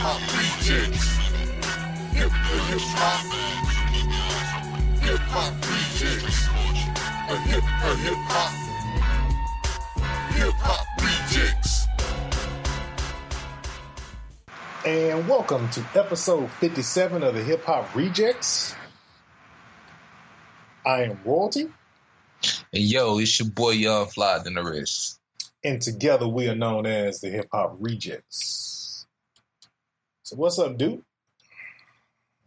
hop rejects. Hip hip hop. Hip hop rejects. A hip a hip hop. Hip hop rejects. And welcome to episode 57 of the Hip Hop Rejectz. I am Royalty, And yo, it's your boy Young Fly than the rest. and together we are known as the Hip Hop Rejectz. So, what's up, dude?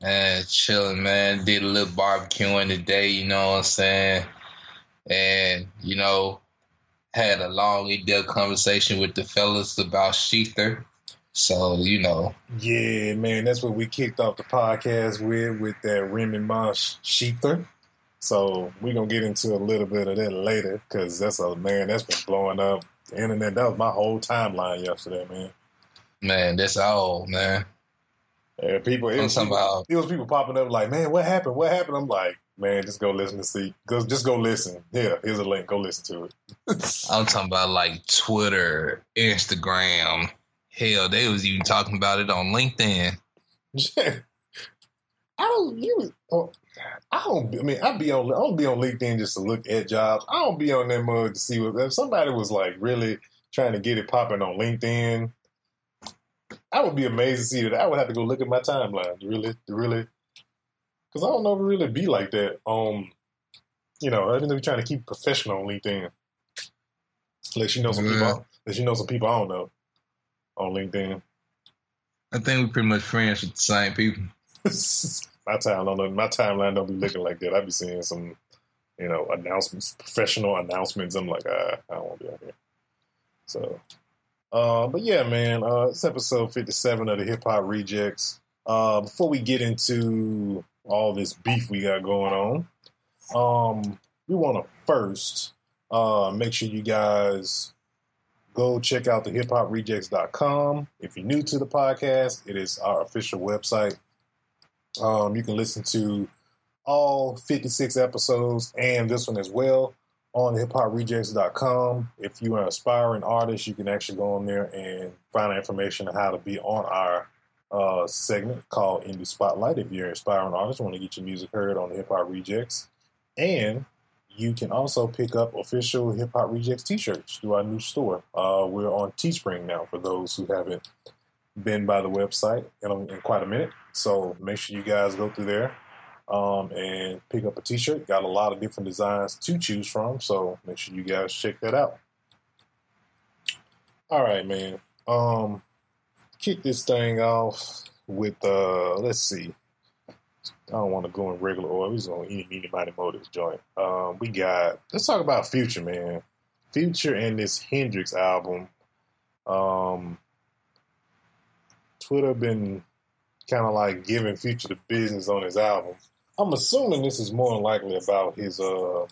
Man, chilling, man. Did a little barbecuing today, you know what I'm saying? And, you know, had a long in-depth conversation with the fellas about Shether. So, you know, Yeah, man, that's what we kicked off the podcast with, with that Remy Ma Shether. So, we're going to get into a little bit of that later because that's a man that's been blowing up the internet. That was my whole timeline yesterday, man. Man, that's all, man. Yeah, people, it was people, it was people popping up like, man, what happened? What happened? I'm like, man, just go listen to see. Go, just go listen. Here, here's a link. Go listen to it. I'm talking about like Twitter, Instagram. Hell, they was even talking about it on LinkedIn. I don't. You. oh, I don't. I mean, I be on. I don't be on LinkedIn just to look at jobs. I don't be on that mug to see what. If somebody was like really trying to get it popping on LinkedIn, I would be amazed to see that. I would have to go look at my timeline really, really, because I don't know if it really be like that. Um, you know, I think we're trying to keep professional on LinkedIn. Unless you know some Yeah. people, unless you know some people I don't know on LinkedIn. I think we're pretty much friends with the same people. my time don't my timeline don't be looking like that. I'd be seeing some, you know, announcements, professional announcements. I'm like, ah, I don't want to be out here. So, uh, but yeah, man, uh, it's episode 57 of the Hip Hop Rejectz. Uh, before we get into all this beef we got going on, um, we want to first uh, make sure you guys go check out the hiphoprejectz.com. If you're new to the podcast, it is our official website. Um, you can listen to all 56 episodes and this one as well on hiphoprejectz.com. If you're an aspiring artist, you can actually go on there and find information on how to be on our uh, segment called Indie Spotlight. If you're an aspiring artist, want to get your music heard on the Hip Hop Rejectz. And you can also pick up official Hip Hop Rejectz t-shirts through our new store. Uh, we're on Teespring now for those who haven't been by the website in, in quite a minute. So make sure you guys go through there um, and pick up a t-shirt. Got a lot of different designs to choose from. So make sure you guys check that out. All right, man. Um, kick this thing off with uh, let's see. I don't want to go in regular order. We're just gonna eat mo this joint. Um, we got let's talk about Future, man. Future and this Hendrix album. Um, Twitter been kind of like giving Future the business on his album. I'm assuming this is more likely about his uh,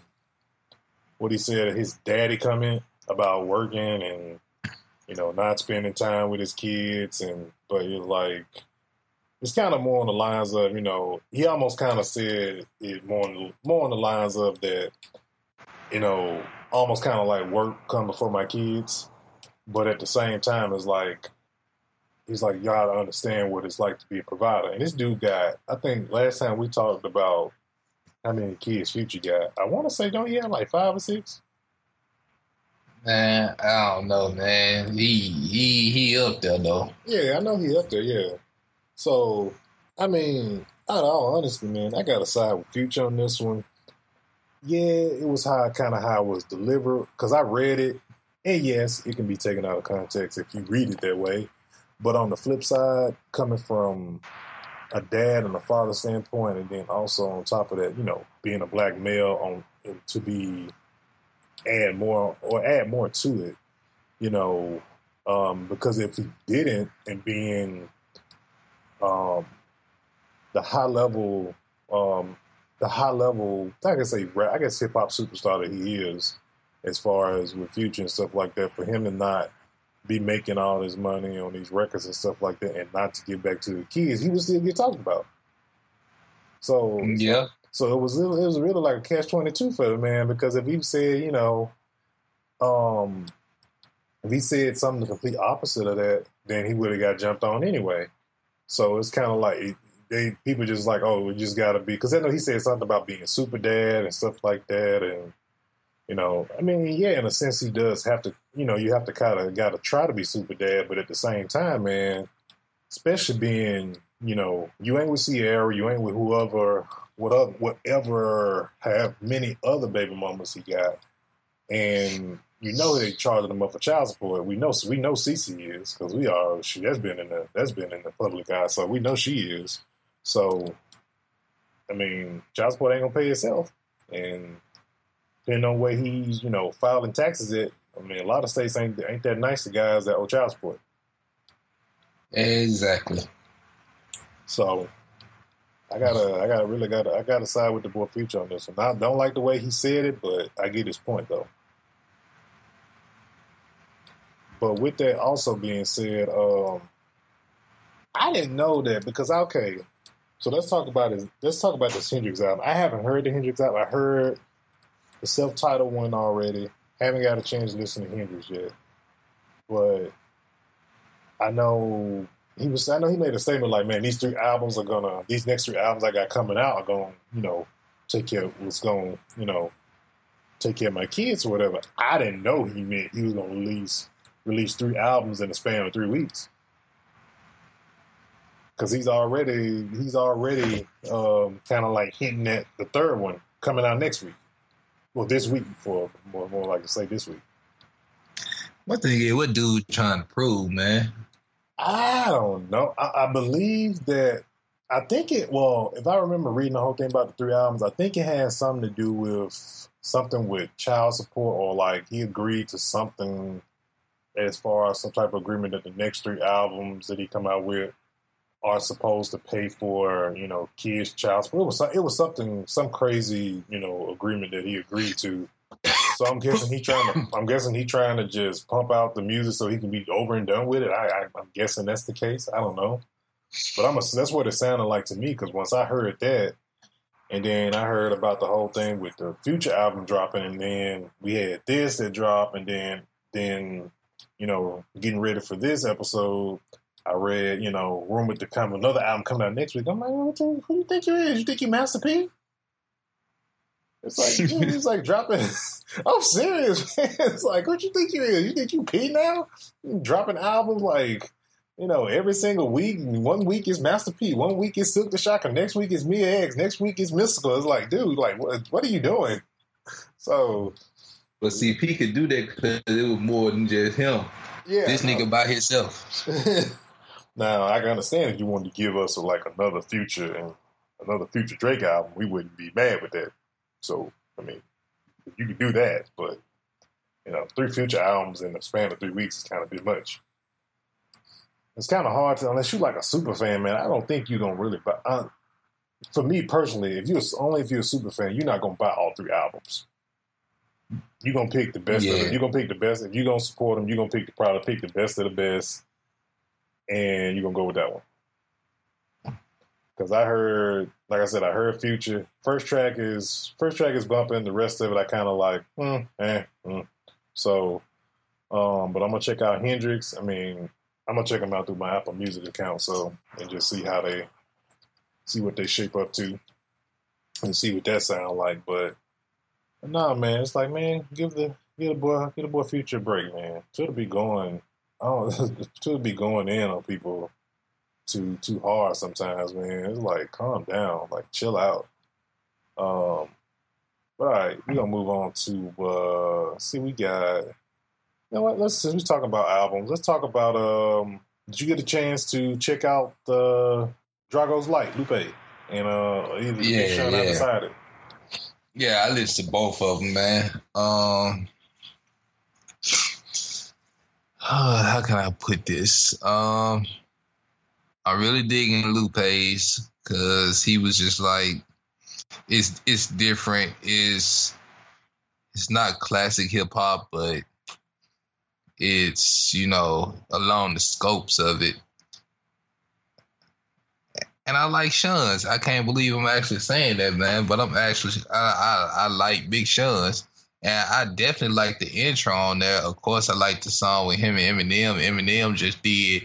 what he said his daddy coming about working and you know not spending time with his kids and but it's like it's kind of more on the lines of you know he almost kind of said it more on, more on the lines of that you know almost kind of like work come before my kids but at the same time it's like he's like y'all gotta understand what it's like to be a provider and this dude got i think last time we talked about how many kids future got i want to say don't he have like five or six Man, I don't know, man. He he he up there though. Yeah, I know he up there. Yeah. So, I mean, out of all honesty, man, I got to side with Future on this one. Yeah, it was how kind of how it was delivered because I read it, and yes, it can be taken out of context if you read it that way. But on the flip side, coming from a dad and a father standpoint, and then also on top of that, you know, being a black male on to be add more or add more to it, you know, um, because if he didn't, and being um, the high level, um, the high level, I can say, I guess hip hop superstar that he is, as far as with Future and stuff like that, for him to not be making all his money on these records and stuff like that, and not to give back to the kids, he would still get talked about. So Yeah. so it was it was really like a catch twenty two for the man because if he said you know, um, if he said something the complete opposite of that, then he would have got jumped on anyway. So it's kind of like they people just like, oh, we just got to be because I know he said something about being a super dad and stuff like that, and you know, I mean, yeah, in a sense, he does have to. You know, you have to kind of got to try to be super dad, but at the same time, man, especially being, you know, you ain't with Ciara, you ain't with whoever, whatever, whatever, have many other baby mamas he got, and you know they charging them up for child support. We know, we know Cece is because we are. She has been in the that's been in the public eye, so we know she is. So, I mean, child support ain't gonna pay itself, and depending on where he's, you know, filing taxes at, I mean, a lot of states ain't ain't that nice to guys that owe child support. Exactly. So, I gotta, I gotta really gotta, I gotta side with the boy Future on this one. I don't like the way he said it, but I get his point though. But with that also being said, um, I didn't know that because okay, so let's talk about it. Let's talk about this Hendrix album. I haven't heard the Hendrix album. I heard the self-titled one already. Haven't got a chance to listen to Hendrix yet, but I know he was. I know he made a statement like, "Man, these three albums are gonna. These next three albums I got coming out are gonna, you know, take care. Of, was gonna, you know, take care of my kids or whatever." I didn't know he meant he was gonna release release three albums in a span of three weeks because he's already he's already um, kind of like hinting at the third one coming out next week. Well, this week for more more like to say this week. What the what dude trying to prove, man? I don't know. I, I believe that I think it. Well, if I remember reading the whole thing about the three albums, I think it has something to do with something with child support, or like he agreed to something as far as some type of agreement that the next three albums that he come out with are supposed to pay for, you know, kids' child support. It was it was something some crazy, you know, agreement that he agreed to. So I'm guessing he trying to I'm guessing he trying to just pump out the music so he can be over and done with it. I, I am guessing that's the case. I don't know, but I'm a, that's what it sounded like to me because once I heard that, and then I heard about the whole thing with the future album dropping, and then we had this that dropped, and then then you know getting ready for this episode I read, you know, rumored to come another album coming out next week. I'm like, what who do you think you is? You think you Master P? It's like he's like dropping. I'm serious, man. It's like, what you think you is? You think you P now? You dropping albums like, you know, every single week. One week is Master P. One week is Silk the Shocker. Next week is Mia X. Next week is Mystikal. It's like, dude, like, what, what are you doing? So, but see, P could do that because it was more than just him. Yeah, this nigga by himself. Now I can understand if you wanted to give us a, like another future and another future Drake album, we wouldn't be mad with that. So I mean, you could do that, but you know, three future albums in the span of three weeks is kind of too much. It's kind of hard to unless you're like a super fan, man. I don't think you're gonna really buy. Uh, for me personally, if you're only if you're a super fan, you're not gonna buy all three albums. You're gonna pick the best. Yeah. Of them. You're gonna pick the best. If you're gonna support them, you're gonna pick the probably pick the best of the best and you're gonna go with that one. Because I heard, like I said, I heard Future. First track is first track is bumping. The rest of it, I kind of like, mm, eh. Mm. So, um, but I'm gonna check out Hendrix. I mean, I'm gonna check them out through my Apple Music account, so and just see how they see what they shape up to, and see what that sound like. But nah, man, it's like, man, give the give the boy give the boy Future break, man. Should be going Oh, to be going in on people too too hard sometimes, man. It's like calm down, like chill out. Um, but all right, we're gonna move on to uh see we got you know what, let's since we're talking about albums, let's talk about um did you get a chance to check out the Drogas Light, Lupe? And uh either yeah, yeah. decided. Yeah, I listened to both of them, man. Um uh, how can I put this? Um, I really dig in Lupe's because he was just like, it's it's different. It's it's not classic hip hop, but it's you know along the scopes of it. And I like Sean's. I can't believe I'm actually saying that, man. But I'm actually I I, I like Big Sean's. And I definitely like the intro on there. Of course, I like the song with him and Eminem. Eminem just did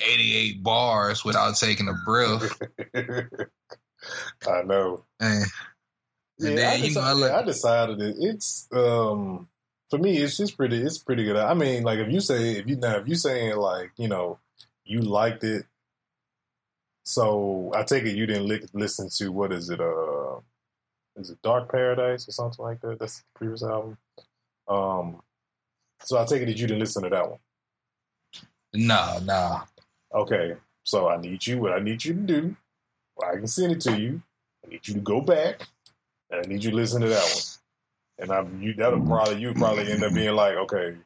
88 bars without taking a breath. I know. And, Yeah, and then, I, you know, decided, I like, I decided it. It's um for me. It's just pretty. It's pretty good. I mean, like if you say if you now if you saying like you know you liked it, so I take it you didn't li- listen to what is it? Uh, is it Dark Paradise or something like that? That's the previous album. Um, so I take it that you didn't listen to that one. nah, nah. Okay, so I need you. What I need you to do, I can send it to you. I need you to go back, and I need you to listen to that one. And I, you, that'll probably you probably end up being like, okay,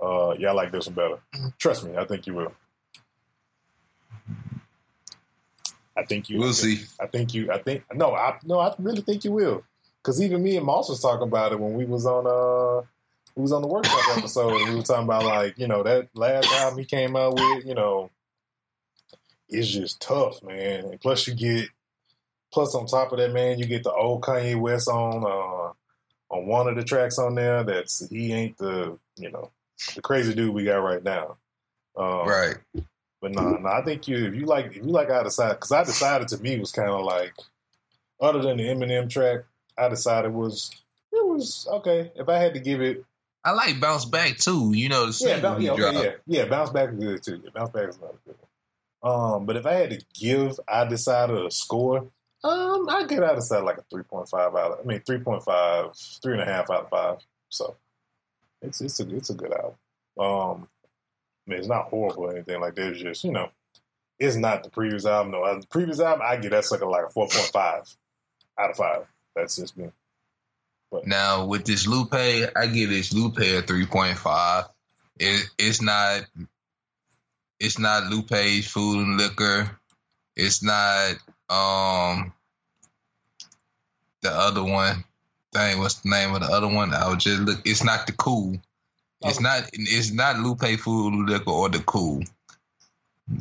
uh, yeah, I like this one better. Trust me, I think you will. I think you. We'll see. I think you. I think no. I no. I really think you will. Because even me and Moss was talking about it when we was on uh we was on the workshop episode. And we were talking about like you know that last album he came out with. You know, it's just tough, man. And plus you get plus on top of that, man, you get the old Kanye West on uh on one of the tracks on there. That's he ain't the you know the crazy dude we got right now. Um, Right. But no, no, I think you if you like if you like I decided because I decided to me was kind of like other than the Eminem track, I decided was it was okay. If I had to give it, I like Bounce Back too. You know, the yeah, bounce, yeah, okay, yeah, yeah, bounce back is good too. Yeah, bounce back is another good one. Um, but if I had to give, I decided a score. Um, I get I decided like a three point five out. Of, I mean, 3.5, three and a half out of five. So it's it's a it's a good album. Um, I mean, it's not horrible or anything like that. It's just you know, it's not the previous album. No, the previous album I get that sucker like a four point five out of five. That's just me. But. Now with this Lupe, I give this Lupe a three point five. It, it's not. It's not Lupe's food and liquor. It's not um the other one. Dang, what's the name of the other one? I was just look. It's not the cool. It's Oh. not. It's not Lupe food and or the cool.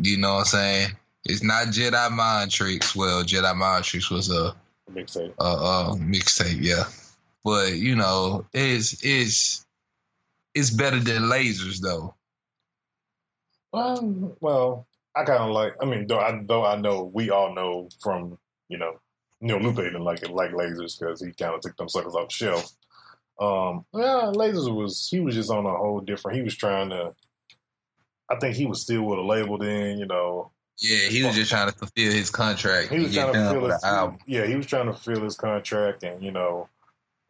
You know what I'm saying? It's not Jedi Mind Tricks. Well, Jedi Mind Tricks was a Mixtape. uh, uh mixtape, yeah. But you know, it's it's it's better than lasers though. Um, well, I kind of like. I mean, though I though I know we all know from you know, you know, Lupe didn't like it like lasers because he kind of took them suckers off the shelf. Um, yeah, lasers was he was just on a whole different. He was trying to. I think he was still with a label then. You know, Yeah, he was just trying to fulfill his contract he was trying to done fulfill his the album. yeah he was trying to fulfill his contract and you know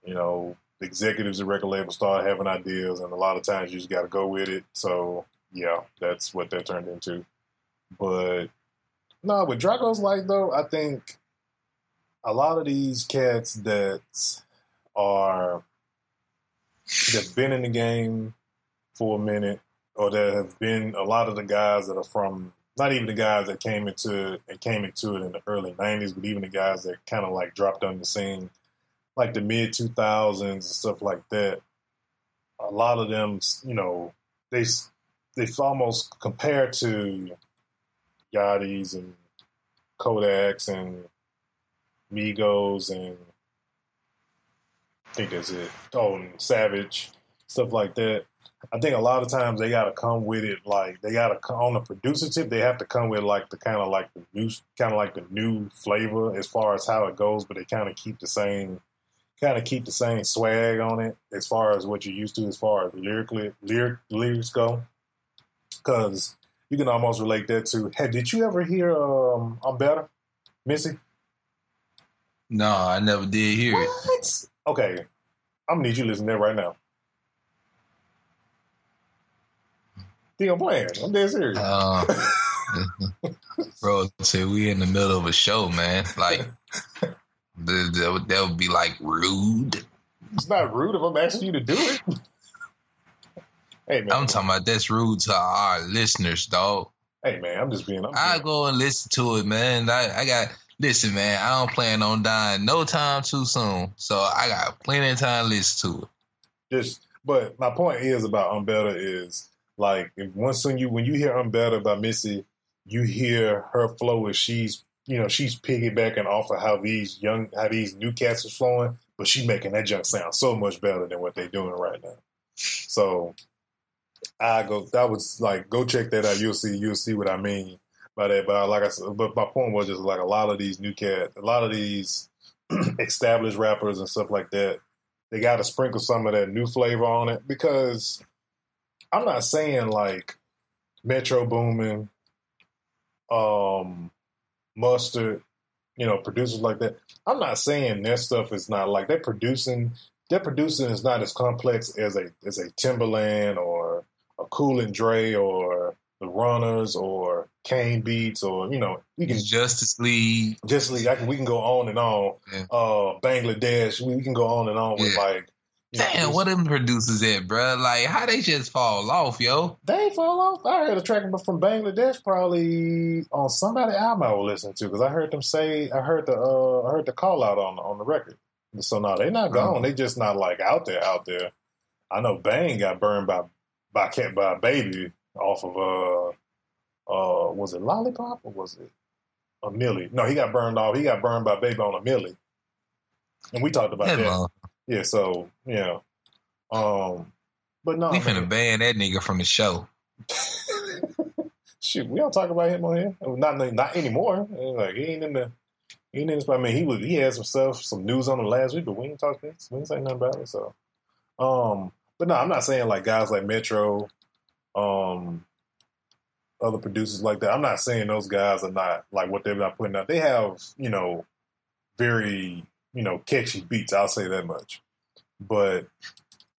you know the executives at record labels start having ideas and a lot of times you just got to go with it so yeah that's what that turned into but no with Drogas Light though I think a lot of these cats that are that've been in the game for a minute or that have been a lot of the guys that are from not even the guys that came into and came into it in the early '90s, but even the guys that kind of like dropped on the scene, like the mid 2000s and stuff like that. A lot of them, you know, they they almost compared to Yachty's and Kodaks and Migos and I think that's it. Oh, and Savage, stuff like that. I think a lot of times they got to come with it like they got to on the producer tip. They have to come with like the kind of like the new kind of like the new flavor as far as how it goes, but they kind of keep the same kind of keep the same swag on it as far as what you're used to as far as lyrically lyric lyrics go. Because you can almost relate that to. Hey, did you ever hear um, "I'm Better," Missy? No, I never did hear it. Okay, I'm gonna need you to listen to right now. Think I'm playing. I'm dead serious. Uh, bro, say we in the middle of a show, man. Like that, that, would, that would be like rude. it's not rude if I'm asking you to do it. hey man, I'm talking about that's rude to our listeners, dog. hey man, I'm just being. I'm I go and listen to it, man. I, I got listen, man. I don't plan on dying no time too soon, so I got plenty of time to listen to it. just. But my point is about "I'm is like if once when you when you hear "I'm by Missy, you hear her flow as she's you know she's piggybacking off of how these young how these new cats are flowing, but she's making that junk sound so much better than what they're doing right now. So I go that was like go check that out. You'll see you'll see what I mean by that. But like I said, but my point was just like a lot of these new cat, a lot of these established rappers and stuff like that, they got to sprinkle some of that new flavor on it because I'm not saying like Metro Boomin, um, Mustard, you know, producers like that. I'm not saying their stuff is not like they're producing. Their producing is not as complex as a as a Timbaland or a Cool and Dre or the Runners or Kane Beats or you know we can Justice League. Justice League. I can, we can go on and on. Yeah. Uh, Bangladesh. We, we can go on and on with Yeah. like. know, Damn, producers. what them producers at, bruh? Like, how they just fall off, yo? They fall off. I heard a track from Bangladesh probably on somebody album I was listening to because I heard them say I heard the uh, I heard the call out on on the record. So no, they not gone. They just not like out there out there. I know Bang got burned by by by Baby off of uh uh was it Lollipop or was it a Milli? No, he got burned off. He got burned by Baby on a Milli, and we talked about That Yeah, so yeah, um, but no, we man. finna ban that nigga from the show. Shoot, we don't talk about him on here. Not not anymore. Like he ain't in the he ain't in this. I mean, he was he had some stuff, some news on him last week, but we ain't talk this. We ain't say nothing about it. So, um, but no, I'm not saying like guys like Metro, um, other producers like that. I'm not saying those guys are not like what they're not putting out. They have you know very you know catchy beats. I'll say that much. But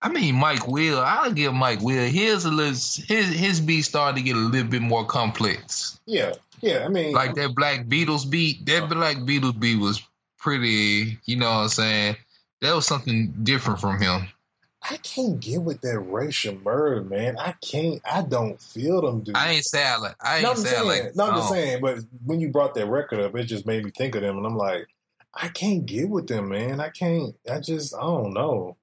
I mean, Mike Will. I'll give Mike Will. His his his beat started to get a little bit more complex. yeah, yeah. I mean, Like that Black Beatles beat. That Black Beatles beat was pretty. You know what I'm saying? That was something different from him. I can't get with that Rae Sremmurd, man. I can't. I don't feel them, dude. I ain't say I like. I ain't no, I'm say saying, like. no, I'm just um, saying. But when you brought that record up, it just made me think of them, and I'm like, I can't get with them, man. I can't. I just, I don't know.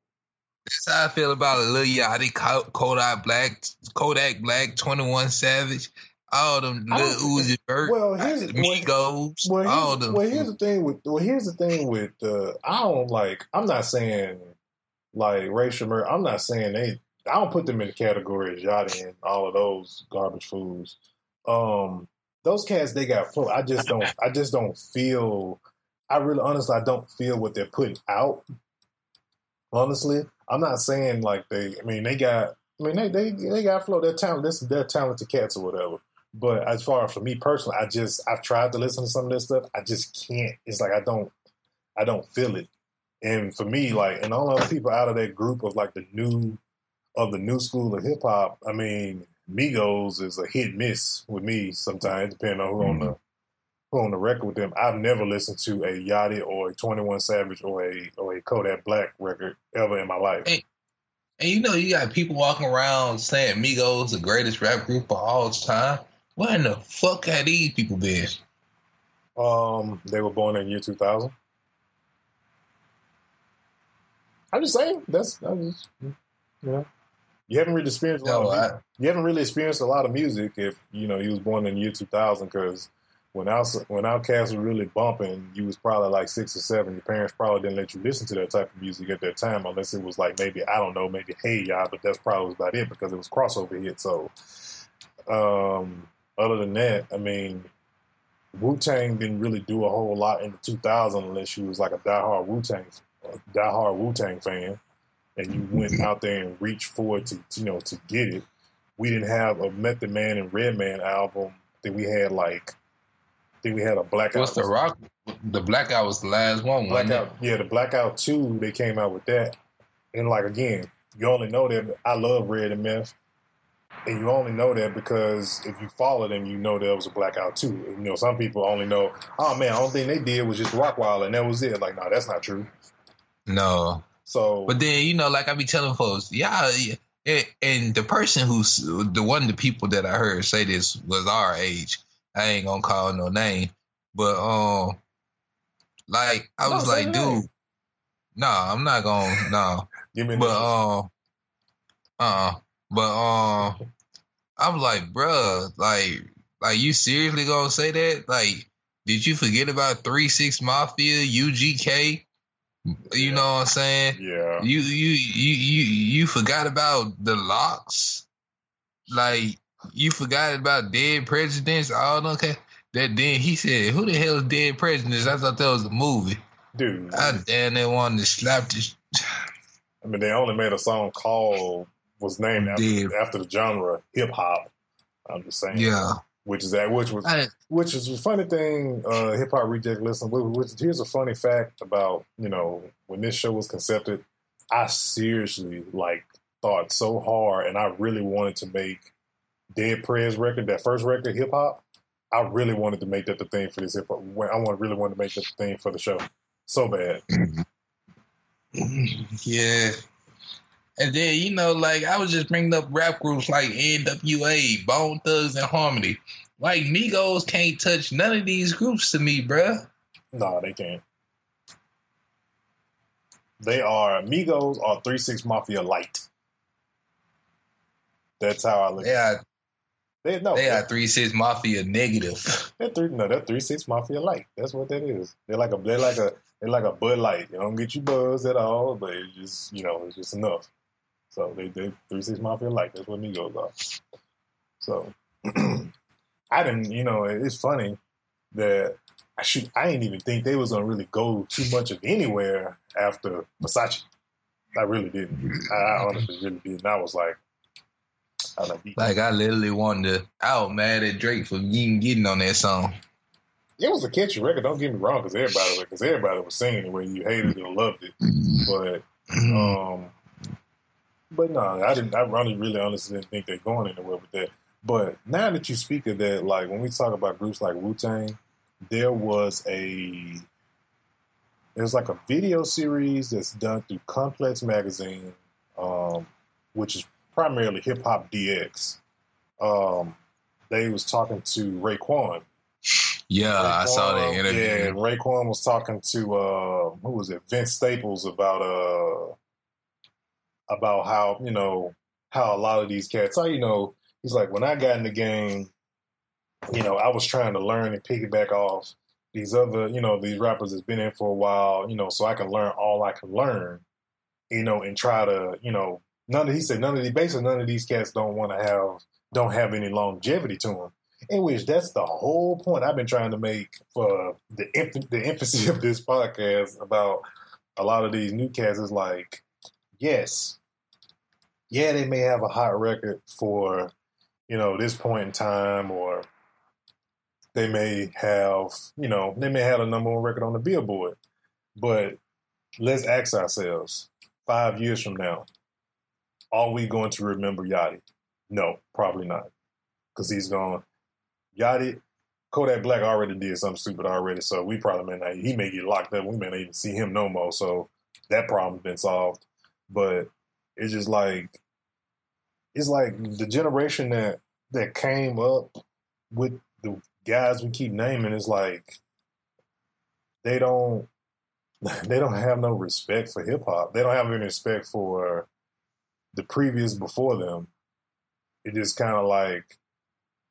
That's how I feel about Lil Yachty, Ko- Kodak Black, Kodak Black, Twenty One Savage, all them Lil Uzi Vert, Well, here's Migos, well, all here's, them. well, here's the thing with well, here's the thing with uh, I don't like. I'm not saying like Rae Sremmurd. I'm not saying they. I don't put them in the category as Yachty and all of those garbage fools. Um, those cats they got full. I just don't. I just don't feel. I really, honestly, I don't feel what they're putting out. Honestly, I'm not saying like they. I mean, they got. I mean, they they they got flow. They're talented. They're talented cats or whatever. But as far as for me personally, I just I've tried to listen to some of this stuff. I just can't. It's like I don't. I don't feel it. And for me, like, and all other people out of that group of like the new of the new school of hip hop, I mean, Migos is a hit miss with me sometimes, depending on who on the who on the record with them. I've never listened to a Yachty or a Twenty One Savage or a or a Kodak Black record ever in my life. Hey. And you know, you got people walking around saying Migos the greatest rap group of all time. Where in the fuck have these people been? Um, they were born in year two thousand. I'm just saying that's, I'm just, you know, you haven't really experienced a lot No, of I, music. you haven't really experienced a lot of music if you know you was born in the year 2000 because when Outs when Outkast was really bumping, you was probably like six or seven. Your parents probably didn't let you listen to that type of music at that time unless it was like maybe I don't know maybe Hey Ya, but that's probably about it because it was crossover hit. So, um, other than that, I mean, Wu Tang didn't really do a whole lot in the 2000 unless you was like a diehard Wu Tang diehard Wu Tang fan, and you went mm-hmm. out there and reached for it to you know to get it. We didn't have a Method Man and Redman album. Think we had like, I think we had a Blackout. what's the rock? The Blackout was the last one. wasn't it? Blackout? Yeah, the Blackout Two. They came out with that, and like again, you only know that I love Red and Meth, and you only know that because if you follow them, you know there was a Blackout Two. You know, some people only know, oh man, the only thing they did was just Rockwild, and that was it. Like, no, that's not true. No, So, but then you know, like I be telling folks, yeah, and, and the person who's the one of the people that I heard say this was our age. I ain't gonna call no name, but um, like I No, was like, dude, no, I'm not gonna, no. give me But um, uh, but um, I'm like, bruh, like, like you seriously gonna say that? Like, did you forget about Three Six Mafia, UGK? You know what I'm saying? yeah. You you you you you forgot about the LOX. like you forgot about dead presidents. All okay. That then he said, "Who the hell is dead presidents?" I thought that was a movie. Dude, I damn they wanted to slap this. I mean, they only made a song called was named after, after the genre hip hop. I'm just saying, Yeah, which is that which was which is a funny thing. Uh, hip hop reject listen. Which, which, here's a funny fact about you know when this show was concepted. I seriously like thought so hard, and I really wanted to make Dead Prez record, that first record, hip hop. I really wanted to make that the thing for this hip hop. I want really wanted to make that the thing for the show so bad. yeah. And then you know, like I was just bringing up rap groups like NWA, Bone Thugs, and Harmony. Like Migos can't touch none of these groups to me, bruh. No, they can't. They are Migos are Three Six Mafia light. That's how I look. It. They no, they they are three six mafia negative. they're three no, they're Three Six Mafia light. That's what that is. They're like a they're like a they're like a Bud Light. They don't get you buzzed at all, but it's just you know it's just enough. So they they Three Six Mafia light. That's what Migos are. So I didn't, you know, it's funny that I shoot. I didn't even think they was gonna really go too much of anywhere after Versace. I really didn't. I, I honestly really didn't. I was like, I like, Like I literally wanted to. I was mad at Drake for even getting on that song. it was a catchy record. Don't get me wrong, because everybody, because everybody was singing it, whether you hated it or loved it. But Um, but no, I didn't. I really, really, honestly didn't think they're going anywhere with that. But now that you speak of that, like when we talk about groups like Wu Tang, there was a there's like a video series that's done through Complex Magazine, um, which is primarily Hip Hop DX. Um, they was talking to Raekwon. yeah, I saw that Raekwon- interview. Yeah, Raekwon was talking to uh, who was it? Vince Staples about uh about how you know how a lot of these cats. How you know he's like when I got in the game, you know I was trying to learn and piggyback off these other you know these rappers that's been in for a while, you know, so I can learn all I can learn, you know, and try to you know none of he said none of these basically none of these cats don't want to have don't have any longevity to them in which that's the whole point I've been trying to make for the the emphasis of this podcast about a lot of these new cats is like, yes, yeah, they may have a hot record for you know this point in time, or they may have you know they may have a number one record on the Billboard, but let's ask ourselves: five years from now, are we going to remember Yachty? No, probably not, because he's gone. Yachty, Kodak Black already did something stupid already, so we probably may not. He may get locked up. We may not even see him no more. So that problem's been solved. But it's just like it's like the generation that that came up with the guys we keep naming is like they don't they don't have no respect for hip hop. They don't have any respect for the previous before them. It just kind of like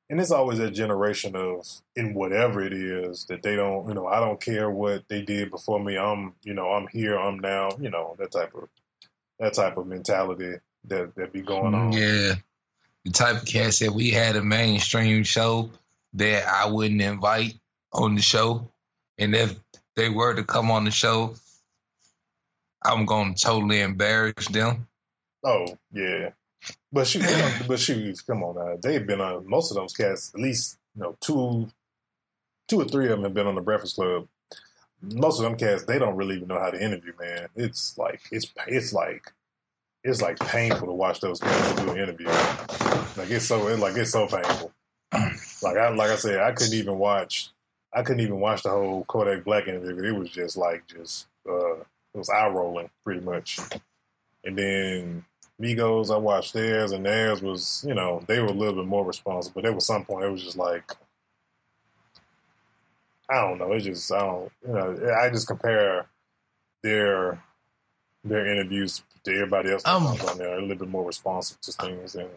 and it's always that generation of in whatever it is that they don't you know i don't care what they did before me i'm you know i'm here i'm now you know that type of that type of mentality that that be going on. Yeah, the type of cats that we had a mainstream show that I wouldn't invite on the show, and if they were to come on the show, I'm going to totally embarrass them. oh yeah. But shoot but shoot come on now. They've been on most of those cats at least you know two two or three of them have been on the breakfast club. Most of them cats they don't really even know how to interview man. It's like it's it's like it's like painful to watch those guys do an interview like it's so it's like it's so painful like I like I said I couldn't even watch I couldn't even watch the whole Kodak Black interview it was just like just uh it was eye rolling pretty much and then Migos I watched theirs and theirs was you know they were a little bit more responsible but there was some point it was just like I don't know. It's just I don't you know. I just compare their their interviews to everybody else Um, on there. They're a little bit more responsive to things than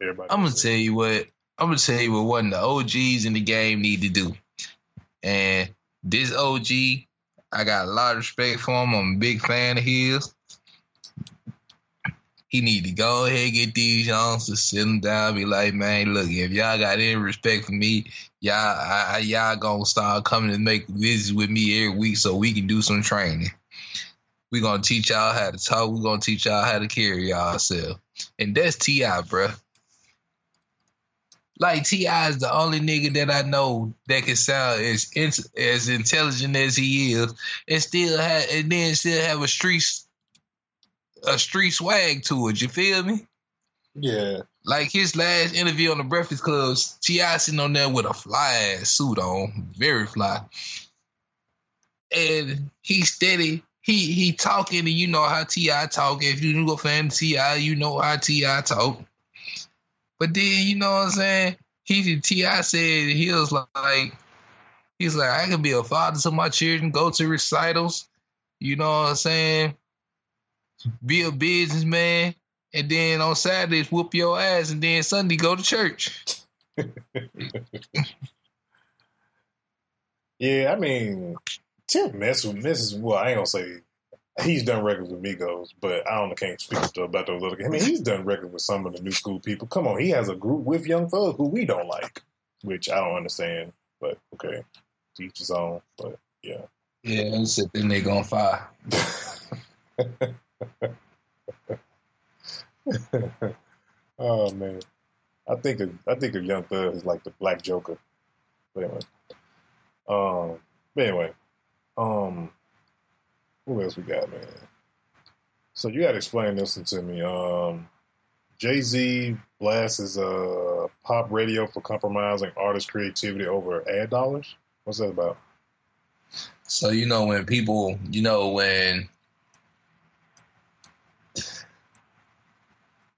everybody. I'm gonna tell you what. I'm gonna tell you what one of the OGs in the game need to do. And this OG, I got a lot of respect for him. I'm a big fan of his. he need to go ahead and get these youngsters, sit them down, be like, man, look, if y'all got any respect for me, y'all, I, y'all gonna start coming to make visits with me every week so we can do some training. We gonna teach y'all how to talk. We gonna teach y'all how to carry yourself, and that's T.I., bro. Like T.I. is the only nigga that I know that can sound as as intelligent as he is, and still have and then still have a street a street swag to it. You feel me? Yeah. Like his last interview on the Breakfast Club, T.I. sitting on there with a fly ass suit on, very fly, and he steady. He he talking, and you know how T.I. talk. If you a fan T.I., you know how T.I. talk. But then you know what I'm saying? He T.I. said he was like he's like I can be a father to my children, go to recitals, you know what I'm saying? Be a businessman, and then on Saturdays whoop your ass, and then Sunday go to church. yeah, I mean, Tip mess with Mrs. Well, I ain't gonna say he's done records with Migos, but I don't know, can't speak about those other. I mean, he's done records with some of the new school people. Come on, he has a group with Young Thug who we don't like, which I don't understand. But okay, teach his own. But yeah, yeah, and sit then they gonna fire. oh man, I think of, I think of Young Thug as like the Black Joker. But anyway, um, but anyway, um who else we got, man? So you got to explain this one to me. Um, Jay Z blasts his uh, pop radio for compromising artist creativity over ad dollars. What's that about? So you know when people, you know when,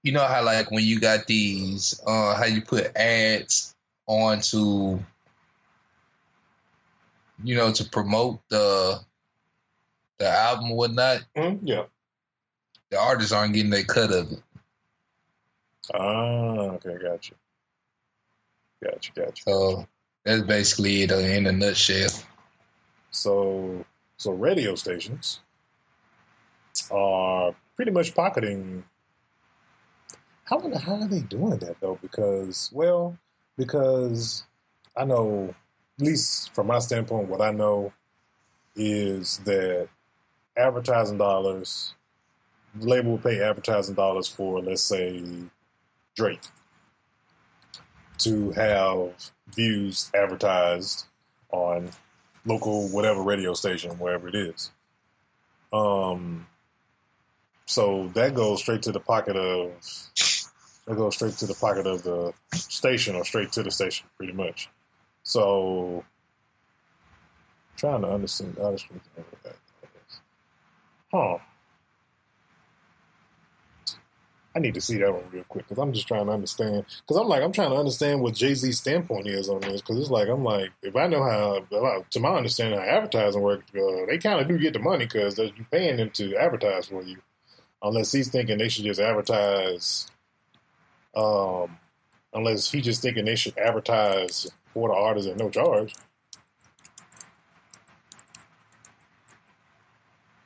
you know how like when you got these, uh, how you put ads onto, you know, to promote the the album or whatnot, mm, yeah, the artists aren't getting their cut of it. Ah, okay, gotcha, gotcha, gotcha. So that's basically it in a nutshell. So, so radio stations are pretty much pocketing. How how are they doing that though? Because well, because I know, least from my standpoint, what I know is that advertising dollars, label will pay advertising dollars for, let's say, Drake to have views advertised on local whatever radio station, wherever it is. Um, so that goes straight to the pocket of that goes straight to the pocket of the station or straight to the station, pretty much. So, trying to understand, understand that. Huh. I need to see that one real quick because I'm just trying to understand. Because I'm like, I'm trying to understand what Jay Z's standpoint is on this. Because it's like, I'm like, if I know how, to my understanding, how advertising works, uh, they kind of do get the money because you're paying them to advertise for you. Unless he's thinking they should just advertise, um, unless he's just thinking they should advertise for the artist at no charge.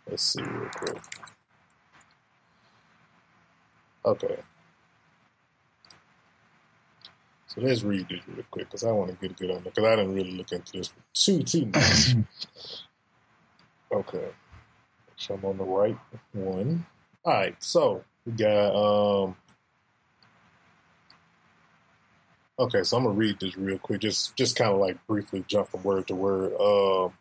Let's see real quick. Okay. So let's read this real quick because I want to get a good on because I didn't really look into this too too much. okay. So I'm on the right one. All right, so we got um Okay, so I'm gonna read this real quick, just just kind of like briefly jump from word to word. Um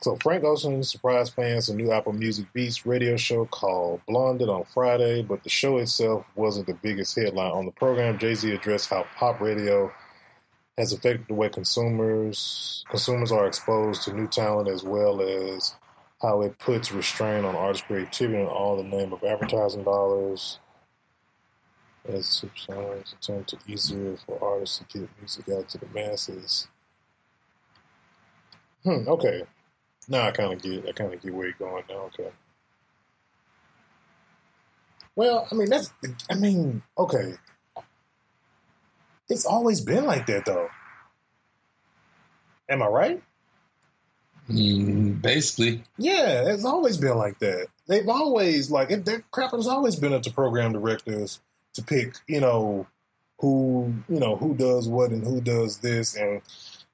so Frank Ocean surprised fans a new Apple Music Beats radio show called Blonded on Friday, but the show itself wasn't the biggest headline on the program. Jay Z addressed how pop radio has affected the way consumers consumers are exposed to new talent, as well as how it puts restraint on artist creativity in all the name of advertising dollars. As super songs turn to easier for artists to get music out to the masses. Hmm, okay. Now I kind of get, I kind of get where you're going now. Okay. Well, I mean, that's, I mean, okay. It's always been like that, though. Am I right? Mm, basically. Yeah, it's always been like that. they've always like it, their crap has always been up to program directors to pick, you know, who you know who does what and who does this and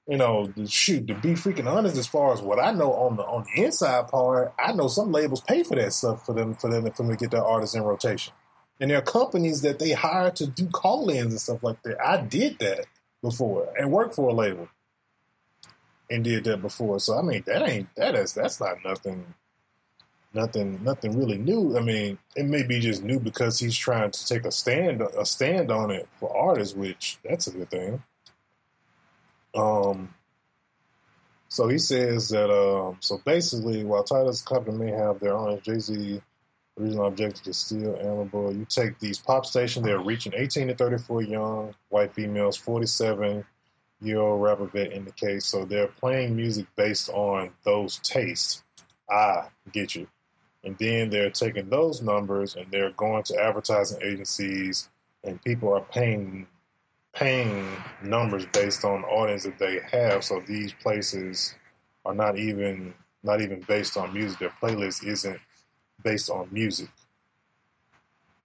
you know, shoot, to be freaking honest, as far as what I know on the on the inside part, I know some labels pay for that stuff for them for them for them to get their artists in rotation. And there are companies that they hire to do call ins and stuff like that. I did that before and worked for a label and did that before. So I mean that ain't that is that's not nothing nothing nothing really new. I mean, it may be just new because he's trying to take a stand a stand on it for artists, which that's a good thing. Um, so he says that um, so basically, while Tidal's company may have their own Jay Z original objective is still admirable. You take these pop stations; they're reaching 18 to 34 young white females, 47 year old rapper vet in the case. So they're playing music based on those tastes. I get you. And then they're taking those numbers and they're going to advertising agencies, and people are paying paying numbers based on audience that they have. So these places are not even not even based on music. Their playlist isn't based on music.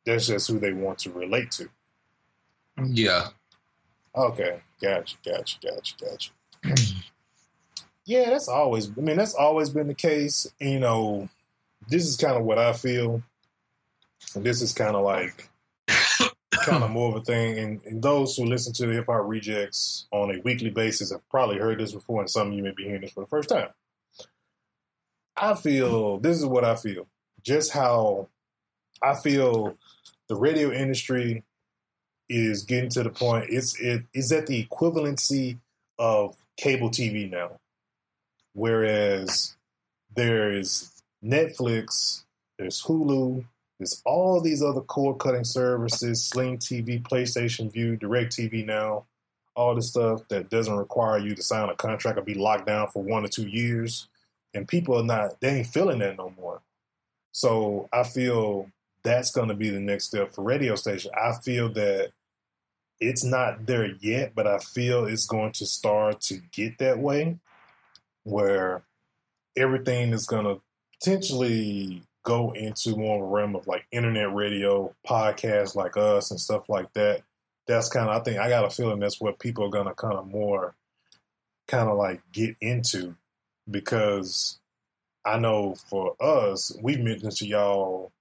That's just who they want to relate to. Yeah. Okay, gotcha, gotcha, gotcha, gotcha. yeah, that's always. I mean, that's always been the case. You know, this is kind of what I feel. And this is kind of like kind of more of a thing. And, and those who listen to the Hip Hop Rejectz on a weekly basis have probably heard this before, and some of you may be hearing this for the first time. I feel this is what I feel. Just how I feel the radio industry is getting to the point. It's it is at the equivalency of cable TV now, whereas there is Netflix, there's Hulu, there's all these other cord cutting services, Sling TV, PlayStation Vue, Direct TV now, all this stuff that doesn't require you to sign a contract or be locked down for one or two years. And people are not, they ain't feeling that no more. So I feel that's going to be the next step for radio station. I feel that it's not there yet, but I feel it's going to start to get that way where everything is going to potentially go into more of a realm of like internet radio, podcasts like us and stuff like that. That's kind of, I think, I got a feeling that's what people are to kind of more kind of like get into because I know for us, we mentioned to y'all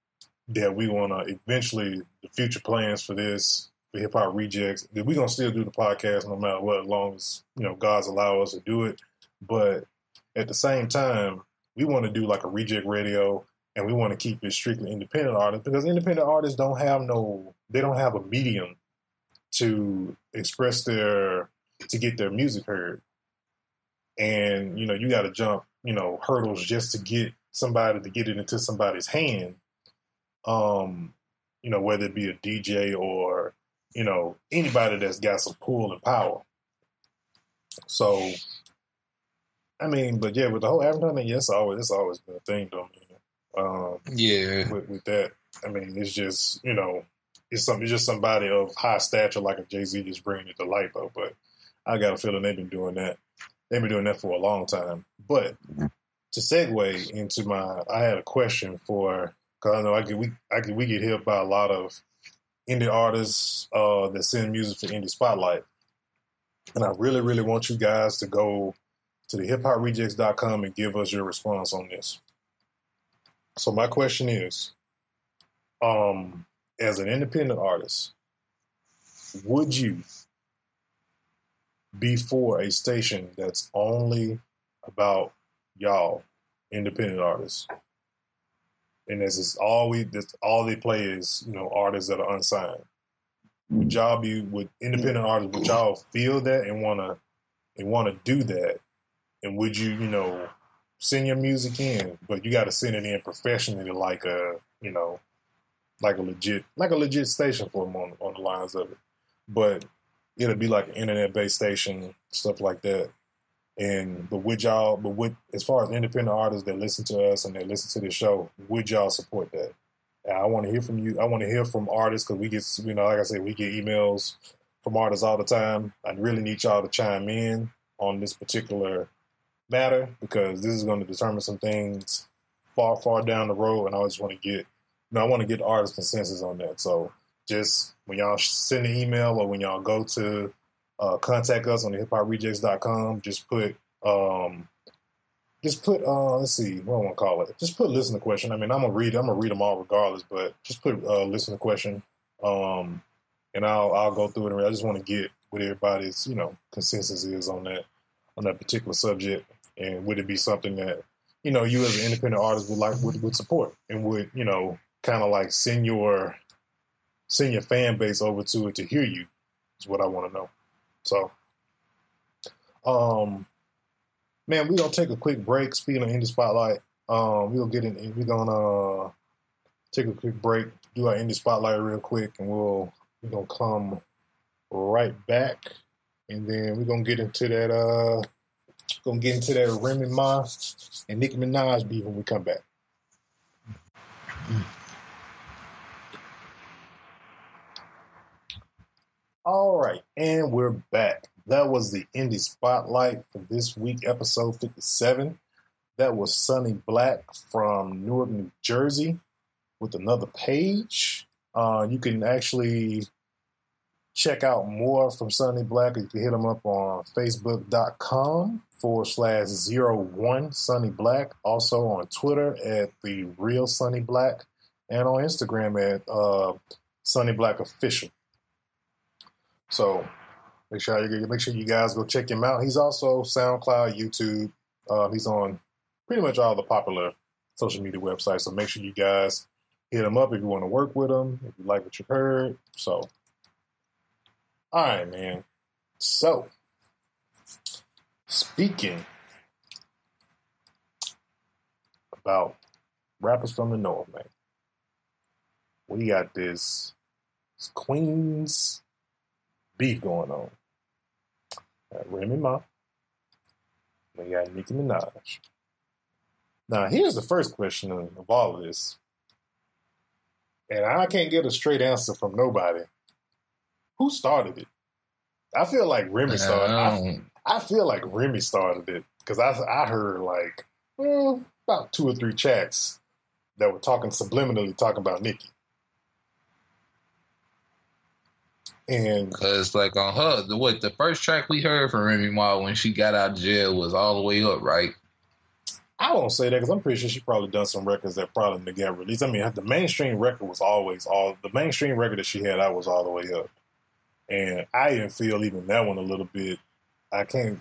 that we want to eventually, the future plans for this, for Hip Hop Rejectz, that we're to still do the podcast no matter what, as long as, you know, God's allow us to do it. But at the same time, we want to do like a reject radio and we want to keep it strictly independent artists because independent artists don't have no they don't have a medium to express their to get their music heard. And you know you got to jump you know hurdles just to get somebody to get it into somebody's hand. Um you know whether it be a dj or you know anybody that's got some pull and power. So i mean but yeah with the whole advertising yes always it's always been a thing though. Um, yeah. With, with, that, I mean, it's just you know, it's some it's just somebody of high stature like a Jay Z just bringing it to light though. But I got a feeling they've been doing that. They've been doing that for a long time. But to segue into my, I had a question for because I know I get we I get we get hit by a lot of indie artists uh, that send music for Indie Spotlight, and I really really want you guys to go to the hiphoprejectz.com and give us your response on this. So my question is, um, as an independent artist, would you be for a station that's only about y'all, independent artists? And this is all we this all they play is, you know, artists that are unsigned. Would y'all be with independent artists, would y'all feel that and wanna and wanna do that? And would you, you know, send your music in, but you got to send it in professionally, like a you know, like a legit like a legit station for them on on the lines of it. But it'll be like an internet based station, stuff like that. And but would y'all, but would as far as independent artists that listen to us and that listen to the show, would y'all support that? And I want to hear from you. I want to hear from artists because we get, you know, like I said, we get emails from artists all the time. I really need y'all to chime in on this particular matter because this is going to determine some things far, far down the road, and I just want to get, you know, I want to get artist consensus on that. So just when y'all send an email or when y'all go to uh, contact us on the hiphoprejectz.com, just put, um, just put, uh, let's see, what I want to call it? Just put listener question. I mean, I'm gonna read, I'm gonna read them all regardless, but just put uh, listener question, um, and I'll I'll go through it. And I just want to get what everybody's, you know, consensus is on that on that particular subject, and would it be something that you know you as an independent artist would like would, would support and would you know kind of like send your send your fan base over to it to hear you is what I want to know. So, um, man, we're gonna take a quick break. Speaking of indie spotlight, um, we'll get in. We're gonna uh, take a quick break, do our indie spotlight real quick, and we'll we're gonna come right back, and then we're gonna get into that. Uh, gonna get into that Remy Ma and Nicki Minaj beef when we come back. All right, and we're back. That was the Indie Spotlight for this week, episode 57. That was Sunny Black from Newark, New Jersey, with another page. Uh, you can actually check out more from Sunny Black. You can hit him up on facebook.com forward slash zero one Sunny Black. Also on Twitter at the real Sunny Black and on Instagram at uh, Sunny Black Official. So make sure you make sure you guys go check him out. He's also SoundCloud, YouTube. Uh, he's on pretty much all the popular social media websites. So make sure you guys hit him up if you want to work with him, if you like what you heard. So, all right, man. So, speaking about rappers from the north, man, we got this, Queens beef going on. Got Remy Ma. We got Nicki Minaj. Now, here's the first question of all of this. And I can't get a straight answer from nobody. Who started it? I feel like Remy started. I, I feel like Remy started it because I I heard like well, about two or three chats that were talking subliminally talking about Nicki. And Cause like on her, the what the first track we heard from Remy Ma when she got out of jail was all the way up, right? I won't say that because I'm pretty sure she probably done some records that probably didn't get released. I mean, the mainstream record was always all the mainstream record that she had out was all the way up, and I even feel even that one a little bit. I can't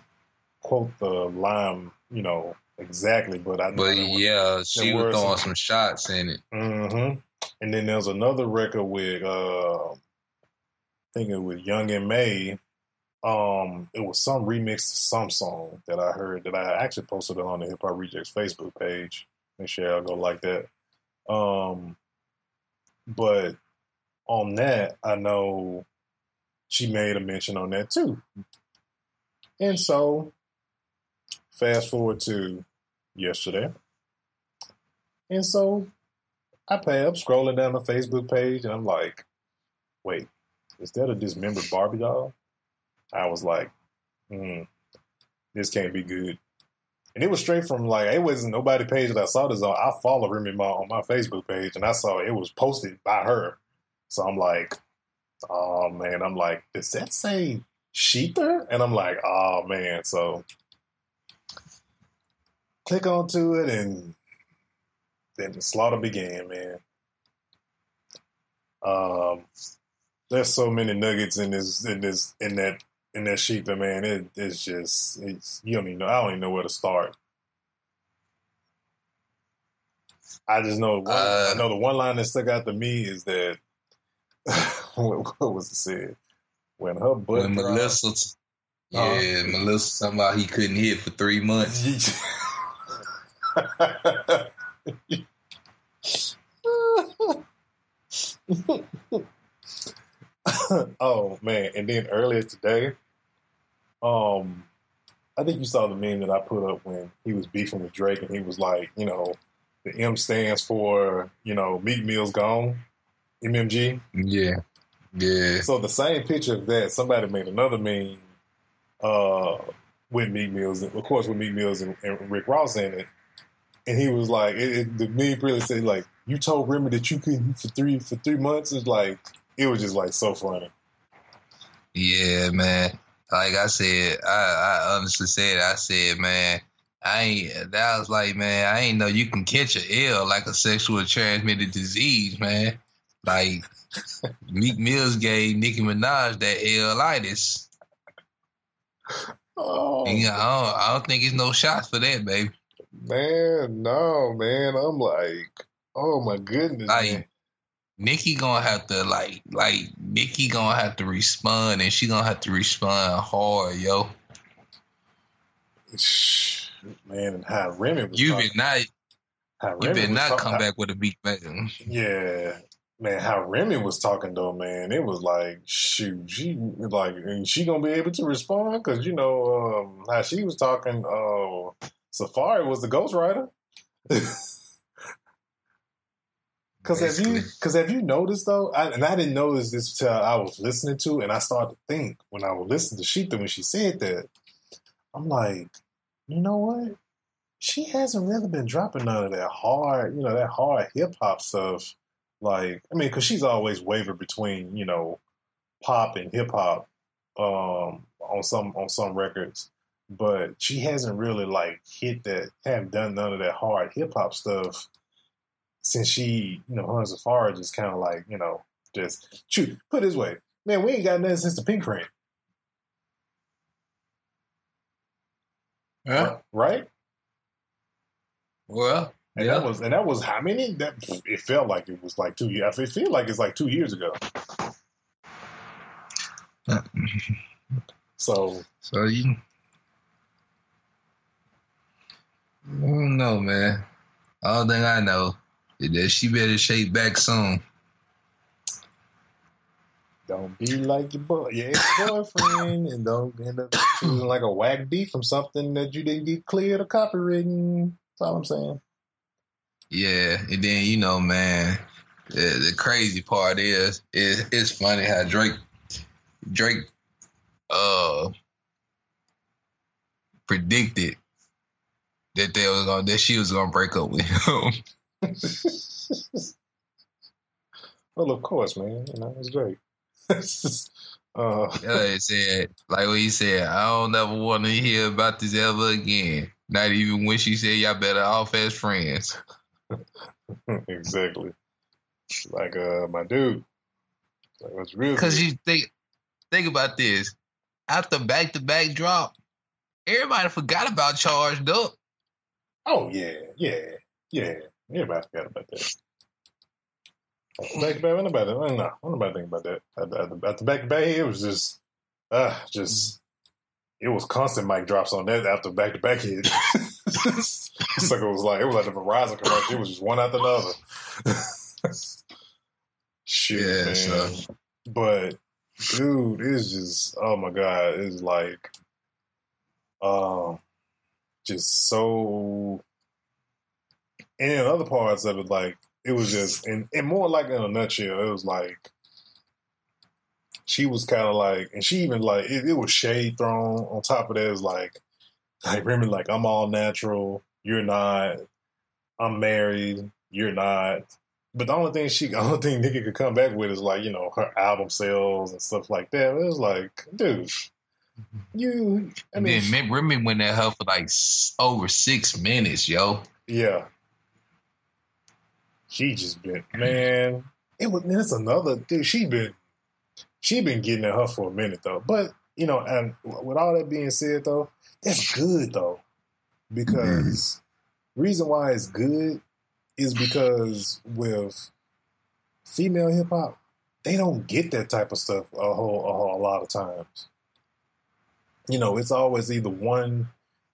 quote the line, you know, exactly, but I. know But yeah, she was throwing some- some shots in it. Mm-hmm. And then there's another record with uh I think it was Young M.A. Um, it was some remix to some song that I heard that I actually posted it on the Hip Hop Rejectz Facebook page. Make sure y'all go like that. Um, but on that, I know she made a mention on that too. And so, fast forward to yesterday. And so I pay up scrolling down the Facebook page and I'm like, wait, is that a dismembered Barbie doll? I was like, hmm, this can't be good. And it was straight from like, it wasn't nobody page that I saw this on. I follow Remy Ma on my Facebook page and I saw it was posted by her. So I'm like, oh man, I'm like, does that say Shether? And I'm like, oh man. So click onto it and then the slaughter began, man. Um, there's so many nuggets in this, in this, in that, in that sheet, man, it, it's just, it's you don't even know. I don't even know where to start. I just know, one, Uh, I know the one line that stuck out to me is that what, what was it said when her butt When dropped- Melissa, t- yeah, Melissa, talking about he couldn't hit for three months. oh man! And then earlier today, um, I think you saw the meme that I put up when he was beefing with Drake, and he was like, you know, the M stands for you know Meek Mill's gone, MMG. Yeah, yeah. So the same picture of that, somebody made another meme uh, with Meek Mills, of course, with Meek Mills and, and Rick Ross in it. and he was like, it, it, the meme really said like, you told Remy that you couldn't for three for three months. It's like it was just like so funny. Yeah, man. Like I said, I, I honestly said, I said, man, I ain't. That was like, man, I ain't know you can catch a ill like a sexual transmitted disease, man. Like Meek Mills gave Nicki Minaj that L-itis. Oh, Yeah, I don't, I don't think it's no shots for that, baby. man, no, man. I'm like, oh my goodness, Like, man. Nicki gonna have to like, like Nicki gonna have to respond, and she gonna have to respond hard, yo. Man, and how Remy was You talking, been not, you was not come back with a beat, man. Yeah, man, how Remy was talking though, man, it was like, shoot, she like, and she gonna be able to respond because you know um, how she was talking. Uh, Safaree was the ghostwriter. Because have you, because have you noticed though, I, and I didn't notice this till I was listening to, and I started to think when I was listening to Shether when she said that, I'm like, you know what? She hasn't really been dropping none of that hard, you know, that hard hip hop stuff. Like, I mean, because she's always wavered between, you know, pop and hip hop um, on some on some records, but she hasn't really like hit that, haven't done none of that hard hip hop stuff since she, you know, her Safaree just kind of like, you know, just shoot. Put it this way, man, we ain't got nothing since the Pink Print, Yeah. right? Well, And yeah. that was and that was how many? That it felt like it was like two years. It feel like it's like two years ago. So So you, I don't know, man. All thing I know is that she better shape back soon. don't be like your boy, your ex boyfriend, and don't end up feeling like a whack D from something that you didn't get cleared or copywritten. That's all I'm saying. Yeah, and then you know, man, the, the crazy part is, is it's funny how Drake, Drake, uh, predicted that they was gonna that she was gonna break up with him. well, of course, man. You know, it's great. uh, Yeah, said, like what he said, I don't ever want to hear about this ever again. Not even when she said y'all better off as friends. exactly. Like uh, my dude. Like, what's real? Because you think, think about this. After back to back drop, everybody forgot about Charged Up. Oh yeah, yeah, yeah. Everybody forgot about that. Back to back, nobody, no, nobody think about that. At the, at the, at the back to back, it was just, uh, just, it was constant mic drops on that after back to back hit. it's like it was like it was like the Verizon commercial. It was just one after another. Shit, Yeah, man. But dude, it's just oh my god, it's like, um, just so. And in other parts of it, like it was just, and, and more like in a nutshell, it was like she was kind of like, and she even like it, it was shade thrown on top of that. Is like, like Remy, like I'm all natural, you're not. I'm married, you're not. But the only thing she, the only thing Nicki could come back with is like, you know, her album sales and stuff like that. It was like, dude, mm-hmm. you. I And mean, then Remy went at her for like over six minutes, yo. Yeah. She just been man. It was it's another dude. She been she been getting at her for a minute though. But you know, and with all that being said though, that's good though. Mm-hmm. Because reason why it's good is because with female hip hop, they don't get that type of stuff a whole, a whole a lot of times. You know, it's always either one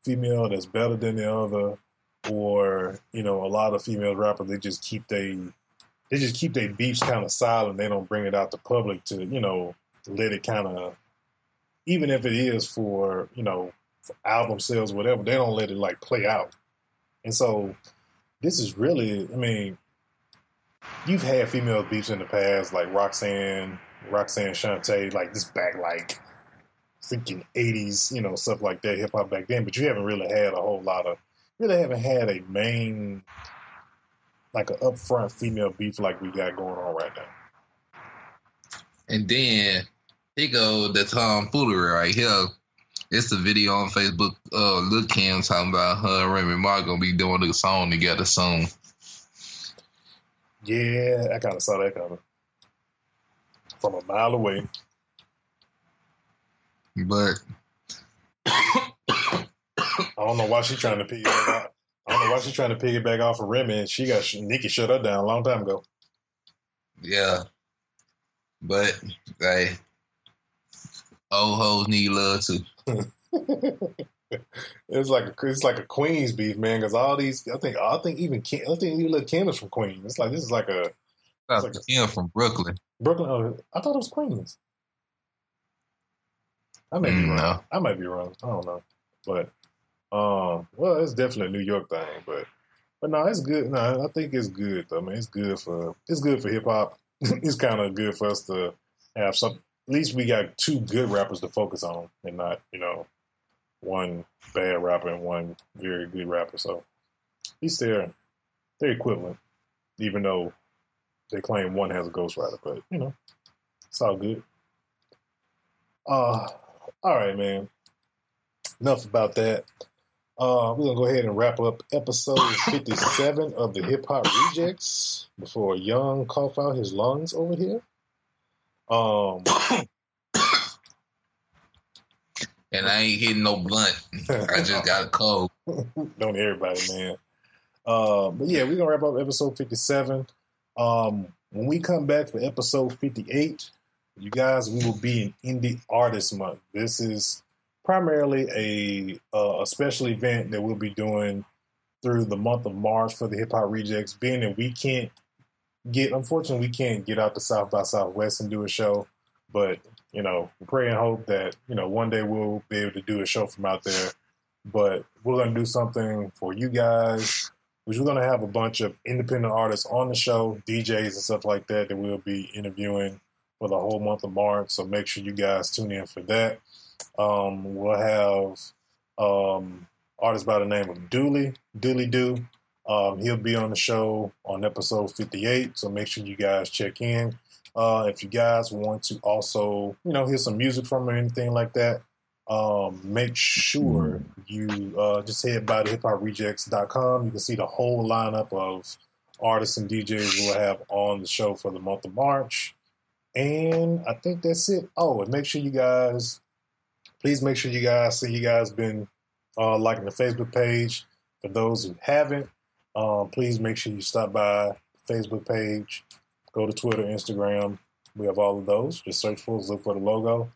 female that's better than the other, or you know, a lot of female rappers they just keep they they just keep their beefs kind of silent. They don't bring it out to public to you know let it kind of even if it is for you know album sales whatever. They don't let it like play out. And so this is really, I mean, you've had female beefs in the past, like Roxanne, Roxanne Shante, like this back like freaking eighties, you know, stuff like that, hip hop back then. But you haven't really had a whole lot of really haven't had a main, like an upfront female beef like we got going on right now. And then he go the tomfoolery right here. It's the video on Facebook. Uh, Lil Kim talking about her and Remy Ma gonna be doing the song together soon. Yeah, I kind of saw that coming from a mile away. But I don't know why she's trying to piggyback. Off. I don't know why she's trying to piggyback off of Remy. And she got Nicki shut her down a long time ago. yeah, but hey, old hoes need love too. It's like a, it's like a Queens beef, man. Because all these, I think, I think even Kim, I think even little Kim is from Queens. It's like this is like a That's like a- Kim from Brooklyn. Brooklyn. Oh, I thought it was Queens. I may be Mm, wrong. no. I might be wrong. I don't know, but um, well, it's definitely a New York thing. But but no, it's good. No, I think it's good though, man. It's good for it's good for hip hop. it's kind of good for us to have some. Least we got two good rappers to focus on, and not you know one bad rapper and one very good rapper. So at least they're they're equivalent, even though they claim one has a ghostwriter. But you know, it's all good. Uh, all right, man. Enough about that. Uh, we're gonna go ahead and wrap up episode fifty-seven of the Hip Hop Rejectz before Young cough out his lungs over here. Um, And I ain't hitting no blunt. I just got a cold. Don't everybody, man. Uh, but yeah, we're gonna wrap up episode fifty-seven. Um, when we come back for episode fifty-eight, you guys, we will be in Indie Artist Month. This is primarily a uh, a special event that we'll be doing through the month of March for the Hip Hop Rejectz. Being that we can't get, unfortunately, we can't get out to South by Southwest and do a show, but you know, pray and hope that you know one day we'll be able to do a show from out there. But we're gonna do something for you guys, which we're gonna have a bunch of independent artists on the show, DJs and stuff like that that we'll be interviewing for the whole month of March. So make sure you guys tune in for that. Um, we'll have um, artists by the name of Dooley, Dooley Doo. Um, he'll be on the show on episode 58, so make sure you guys check in. Uh, if you guys want to also, you know, hear some music from or anything like that, um, make sure you uh, just head by to hiphoprejectz.com. You can see the whole lineup of artists and DJs we'll have on the show for the month of March. And I think that's it. Oh, and make sure you guys, please make sure you guys see you guys been uh, liking the Facebook page. For those who haven't, um, please make sure you stop by the Facebook page, go to Twitter, Instagram. We have all of those. Just search for us, look for the logo,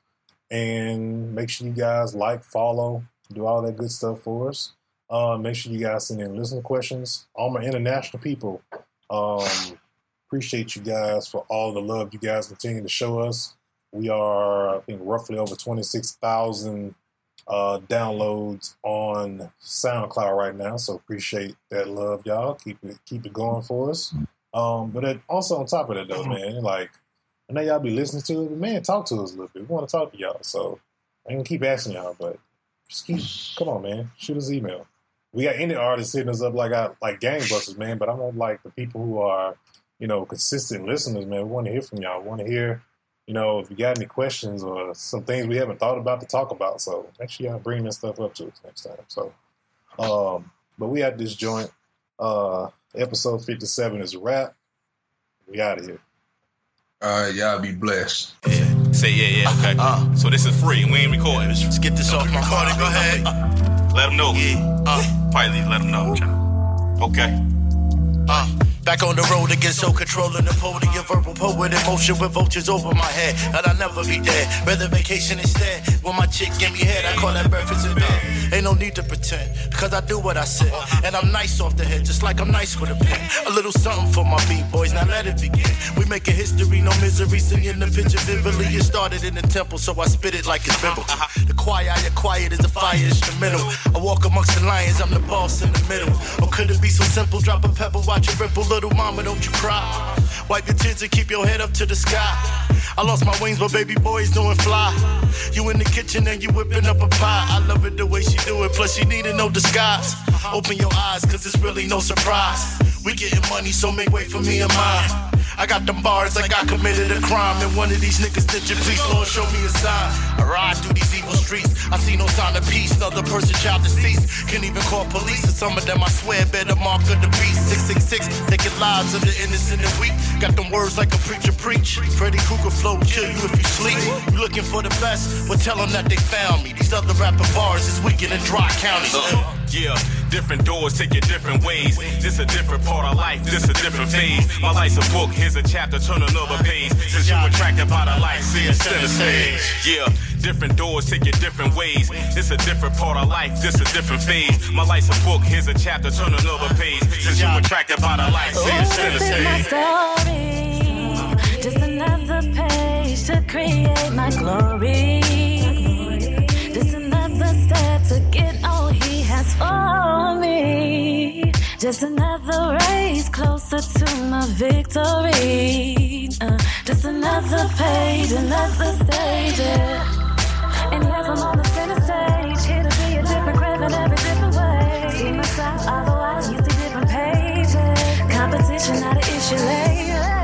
and make sure you guys like, follow, do all that good stuff for us. Uh, make sure you guys send in listener questions. All my international people, um, appreciate you guys for all the love you guys continue to show us. We are, I think, roughly over 26,000 uh, downloads on SoundCloud right now. So appreciate that love, y'all. Keep it keep it going for us. Um, but it, also on top of that, though, man, like I know y'all be listening to it, but man, talk to us a little bit. We want to talk to y'all, so I can keep asking y'all, but just keep come on, man. Shoot us email. We got indie artists hitting us up like I like gangbusters, man. But I want like the people who are, you know, consistent listeners, man. We want to hear from y'all. We want to hear, you know, if you got any questions or some things we haven't thought about to talk about. So make sure y'all bring that stuff up to us next time. So, um, but we at this joint. Uh, episode fifty-seven is a wrap. We out of here. All right, y'all be blessed. Yeah. Say yeah, yeah, okay. Uh. so this is free. We ain't recording. Let's get this off my heart. Go ahead. Let them know. Yeah. Uh, Probably let them know. Okay. uh. Back on the road again, so controlling the podium, verbal poet in motion with vultures over my head. And I'll never be dead. Rather vacation instead. When my chick give me head, I call that breakfast in bed. Ain't no need to pretend, because I do what I said. And I'm nice off the head, just like I'm nice with a pen. A little something for my B-boys, now let it begin. We making history, no misery, singing the picture vividly. It started in the temple, so I spit it like it's biblical. The choir I acquired is a fire instrumental. I walk amongst the lions, I'm the boss in the middle. Or could it be so simple? Drop a pebble, watch it ripple. Little mama, don't you cry. Wipe your tears and keep your head up to the sky. I lost my wings, but baby boy's doing fly. You in the kitchen and you whipping up a pie. I love it the way she do it, plus she needed no disguise. Open your eyes, cause it's really no surprise. We getting money, so make way for me and mine. I got them bars like I committed a crime. And one of these niggas snitching, please, Lord, show me a sign. Ride through these evil streets. I see no sign of peace. Another person, child deceased. Can't even call police. And some of them, I swear, better mark of the beast. 666, taking lives of the innocent and weak. Got them words like a preacher preach. Freddy Krueger flow, kill you if you sleep. You looking for the best? Well, tell them that they found me. These other rapper bars is weakened in dry counties. Uh, yeah, different doors take you different ways. This a different part of life, this a different phase. My life's a book, here's a chapter, turn another page. Since you attracted by the light, see it center stage. Yeah, different doors take you different ways. It's a different part of life, this a different phase. My life's a book, here's a chapter, turn another page. Since you're attracted by the light, see it Oh, center this is my story. Just another page to create my glory. Just another step to get all he has for me. Just another race closer to my victory. Uh, just another page, another stage. yeah. And yes, I'm on the center stage. Here to be a different craft in every different way. See my style, otherwise you see different pages. Competition, not an issue later.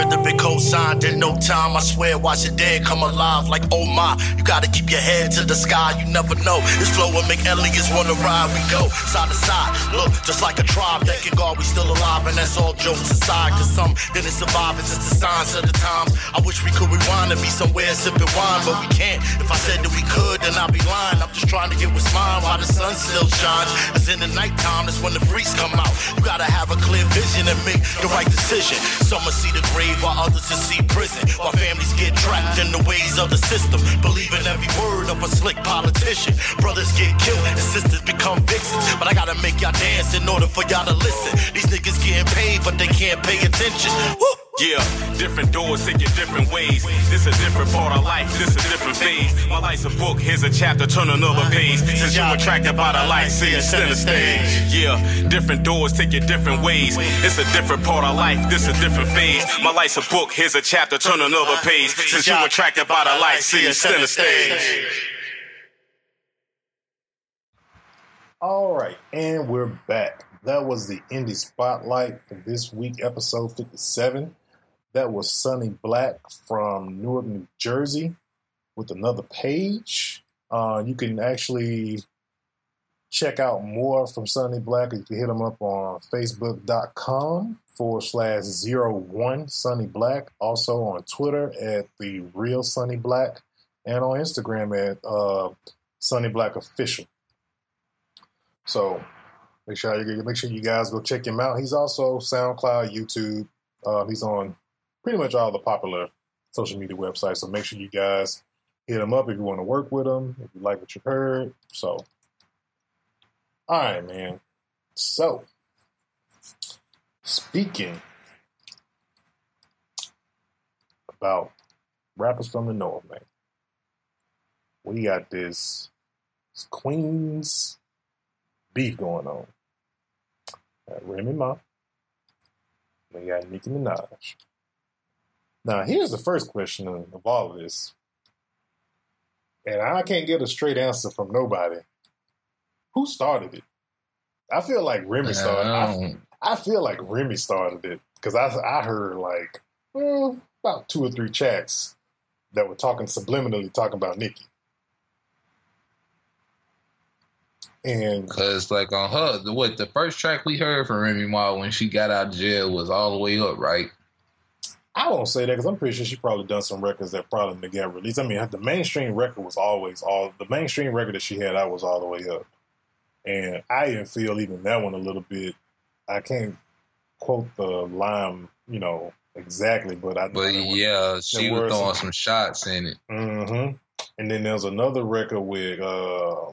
Vibe, this rhythm been co-signed in no time. I swear, watch it dead come alive like oh my. You gotta keep your head to the sky, you never know. This flow will make aliens wanna ride. We go side to side, look just like a tribe. Thanking God we still alive, and that's all jokes aside. Cause some didn't survive, it's just the signs of the times. I wish we could rewind and be somewhere sipping wine, but we can't. If I said that we could, then I'd be lying. I'm just trying to get what's mine while the sun still shines. In the nighttime, that's when the freaks come out. You gotta have a clear vision and make the right decision. Some will see the grave while others will see prison. While families get trapped in the ways of the system. Believing every word of a slick politician. Brothers get killed and sisters become vixens. But I gotta make y'all dance in order for y'all to listen. These niggas getting paid, but they can't pay attention. Woo! Yeah, different doors take different ways. This a different part of life, this a different phase. My life's a book, here's a chapter, turn another page. Since you attracted by the light, see it center stage. Yeah, different doors take different ways. It's a different part of life, this a different phase. My life's a book, here's a chapter, turn another page. Since you attracted by the light, see it center stage. All right, and we're back. That was the indie spotlight for this week, episode 57. That was Sunny Black from Newark, New Jersey, with another page. Uh, you can actually check out more from Sunny Black. You can hit him up on facebook.com forward slash zero one Sunny Black. Also on Twitter at the real Sunny Black and on Instagram at uh, Sonny Black Official. So make sure you make sure you guys go check him out. He's also SoundCloud, YouTube. Uh, he's on pretty much all the popular social media websites. So make sure you guys hit them up if you want to work with them, if you like what you heard. So, all right, man. So, speaking about rappers from the north, man, we got this, Queens beef going on. Remy Ma. We got Nicki Minaj. Now, here's the first question of, all of this. And I can't get a straight answer from nobody. Who started it? I feel like Remy started. I, I feel like Remy started it because I I heard like hmm, about two or three tracks that were talking subliminally talking about Nicki. And Cause like on her, the, what the first track we heard from Remy Ma when she got out of jail was all the way up, right? I won't say that because I'm pretty sure she probably done some records that probably didn't get released. I mean, the mainstream record was always all the mainstream record that she had I was all the way up, and I even feel even that one a little bit. I can't quote the line, you know, exactly, but I. But I know what- yeah, she was throwing some- some shots in it. Mm-hmm. And then there's another record with uh I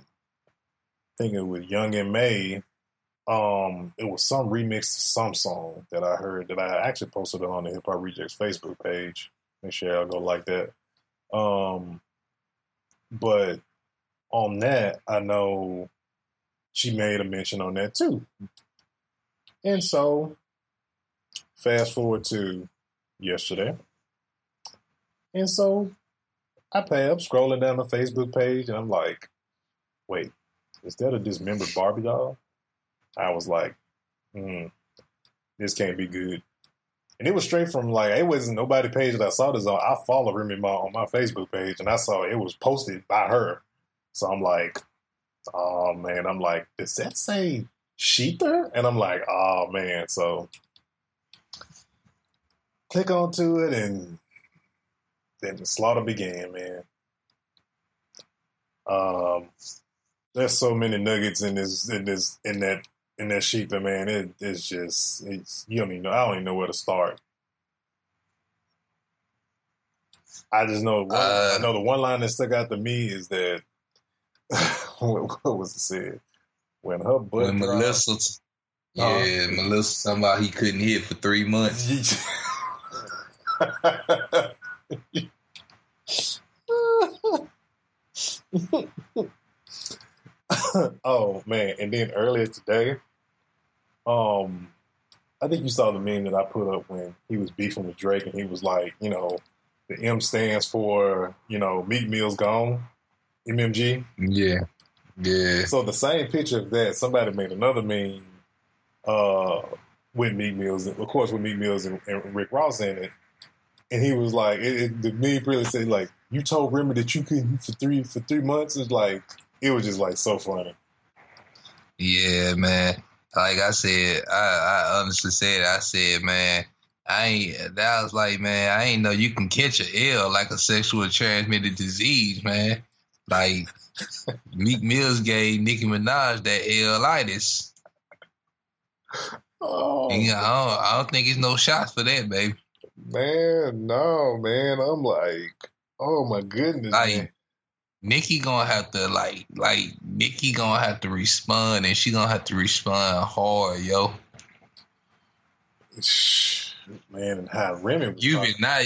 think it was Young M.A. Um it was some remix to some song that I heard that I actually posted on the Hip Hop Rejectz Facebook page. Make sure y'all go like that. Um but on that I know she made a mention on that too. And so fast forward to yesterday. And so I pay up scrolling down the Facebook page and I'm like, wait, is that a dismembered Barbie doll? I was like, hmm, this can't be good. And it was straight from like, it wasn't nobody page that I saw this on. I follow Remy Ma on my Facebook page and I saw it was posted by her. So I'm like, oh man, I'm like, does that say Shether? And I'm like, oh man. So click onto it and then the slaughter began, man. Um, there's so many nuggets in this, in this, in that, in that but man, it, it's just, it's you don't even know. I don't even know where to start. I just know, one, Uh, I know the one line that stuck out to me is that what, what was it said when her butt When dropped- Melissa, yeah, Melissa, somebody he couldn't hit for three months. oh man! And then earlier today, um, I think you saw the meme that I put up when he was beefing with Drake, and he was like, you know, the M stands for you know Meek Mill's gone, MMG. Yeah, yeah. So the same picture of that, somebody made another meme uh, with Meek Mills, of course, with Meek Mills and, and Rick Ross in it. And he was like, it, it, the meme really said like, you told Remy that you couldn't for three for three months. It's like it was just like so funny. Yeah, man. Like I said, I, I honestly said, I said, man, I ain't. That was like, man, I ain't know you can catch a L like a sexual transmitted disease, man. Like Meek Mills gave Nicki Minaj that L-itis. Oh And, I, don't, I don't think it's no shots for that, baby. man, no man, I'm like, oh my goodness, Like, man. Nicki gonna have to like, like Nicki gonna have to respond, and she gonna have to respond hard, yo. man, and how Remy was You better not,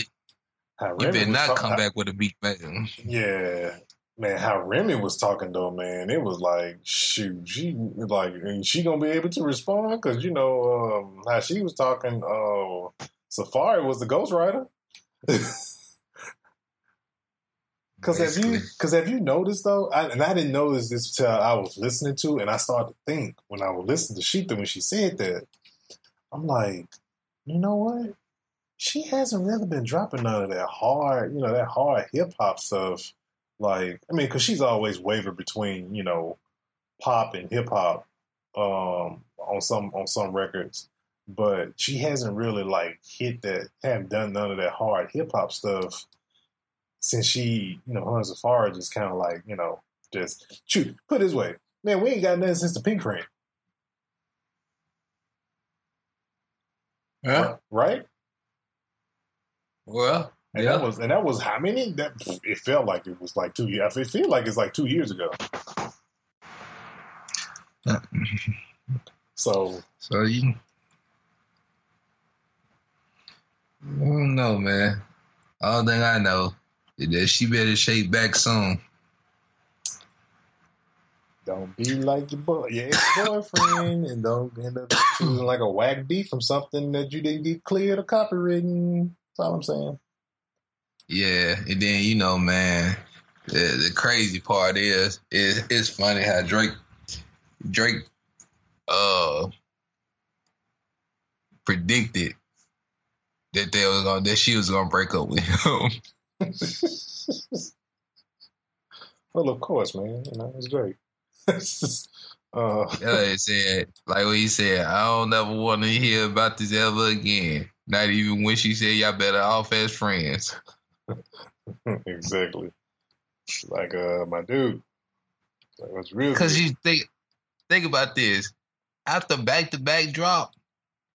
you was not come how- back with a beat, man. Yeah, man, how Remy was talking though, man, it was like, shoot, she like, and she gonna be able to respond because you know um, how she was talking. Uh, Safaree was the ghostwriter. Because have you, because have you noticed though, I, and I didn't notice this till I was listening to, and I started to think when I was listening to Shether when she said that, I'm like, you know what? She hasn't really been dropping none of that hard, you know, that hard hip hop stuff. Like, I mean, because she's always wavered between, you know, pop and hip hop um, on some on some records, but she hasn't really like hit that, haven't done none of that hard hip hop stuff since she, you know, and Safaree just kind of like, you know, just shoot. Put it this way, man, we ain't got nothing since the Pink Print, Huh? right? Well, And yeah. that was and that was how many? That it felt like it was like two years. It feel like it's like two years ago. So So you, I don't know, man. All thing I know that she better shake back soon. don't be like your boy, your ex-boyfriend, and don't end up choosing like a whack beat from something that you didn't get cleared or copywritten. That's all I'm saying. Yeah, and then you know, man, the, the crazy part is, is it's funny how Drake, Drake, uh, predicted that they was gonna that she was gonna break up with him. well, of course, man. You know, it's great. Uh, Yeah, he said, like what he said, I don't ever want to hear about this ever again. Not even when she said y'all better off as friends. exactly. Like uh, my dude. Like, what's real? Cause you think think about this. After back to back drop,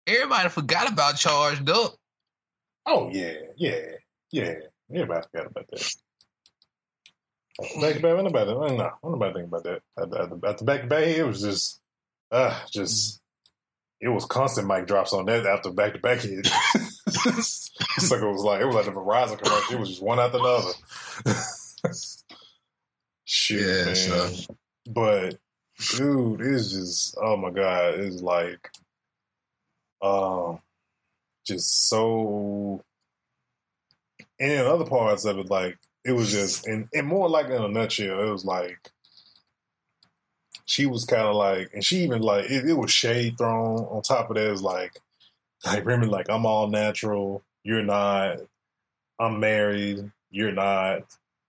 Everybody forgot about charged up. Oh yeah, yeah, yeah. Everybody forgot about that. Back to back, nobody, no, nobody think about that. At the, at the, at the back to back, it was just, uh, just, it was constant mic drops on that after back to back hit. it's like it was like it was like the Verizon commercial. It was just one after another. Shit, Yeah, man. so- But dude, it's just oh my god, it's like, um, just so. And in other parts of it, like it was just, and, and more like in a nutshell, it was like she was kind of like, and she even like it, it was shade thrown on top of that. Is like, like Remy, like I'm all natural, you're not. I'm married, you're not.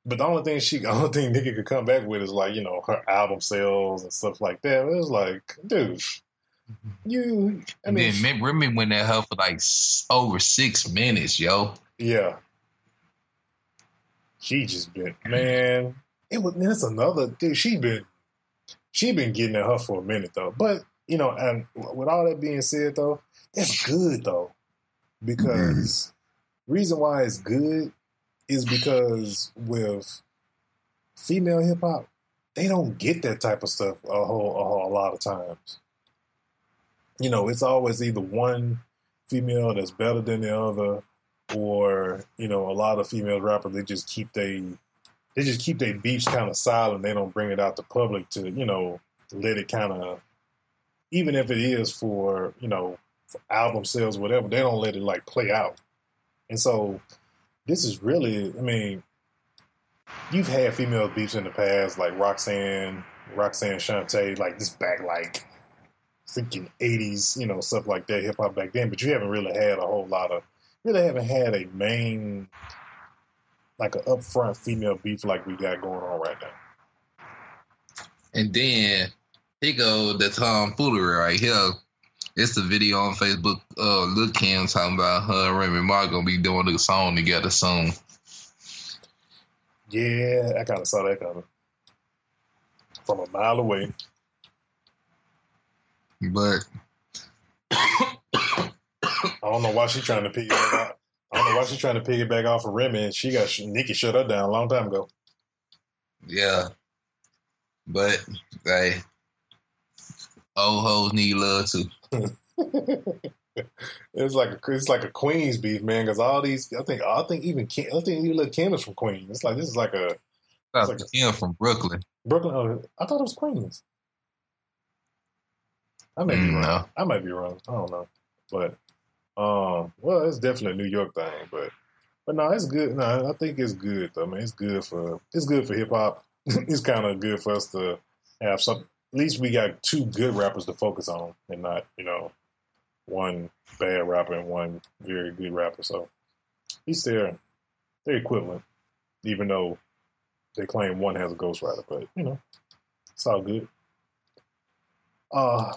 But the only thing she, the only thing Nicki could come back with is like, you know, her album sales and stuff like that. It was like, dude, mm-hmm. you. I And mean, then Remy went at her for like over six minutes, yo. yeah. She just been man. It was. That's another dude. She been. She been getting at her for a minute though. But you know, and with all that being said though, that's good though, because reason why it's good is because with female hip hop, they don't get that type of stuff a whole, a whole a lot of times. You know, it's always either one female that's better than the other, or you know, a lot of female rappers they just keep they they just keep their beefs kind of silent. They don't bring it out to public to you know let it kind of even if it is for you know for album sales whatever they don't let it like play out. And so this is really I mean you've had female beefs in the past like Roxanne, Roxanne Shante, like this back like freaking eighties, you know, stuff like that, hip hop back then, but you haven't really had a whole lot of really haven't had a main like an upfront female beef like we got going on right now. And then here go the tomfoolery right here. It's the video on Facebook. Uh, Lil Kim talking about her and Remy Ma gonna be doing a song together soon. Yeah, I kind of saw that coming from a mile away. But don't know why she's trying to piggyback off. I don't know why she's trying to piggyback off of Remy, and she got Nicki shut her down a long time ago. yeah, but hey, old hoes need love too. it's like a it's like a Queens beef, man. Because all these, I think, I think even Kim, I think even little Kim is from Queens. It's like this is like a That's like a- Kim from Brooklyn. Brooklyn. Oh, I thought it was Queens. I may be Mm, wrong. no. I might be wrong. I don't know, but um, well, it's definitely a New York thing. But but no, it's good. No, I think it's good though. Man, it's good for it's good for hip hop. it's kind of good for us to have some. At least we got two good rappers to focus on, and not you know one bad rapper and one very good rapper. So at least they're they're equivalent, even though they claim one has a ghostwriter. But you know, it's all good. Uh,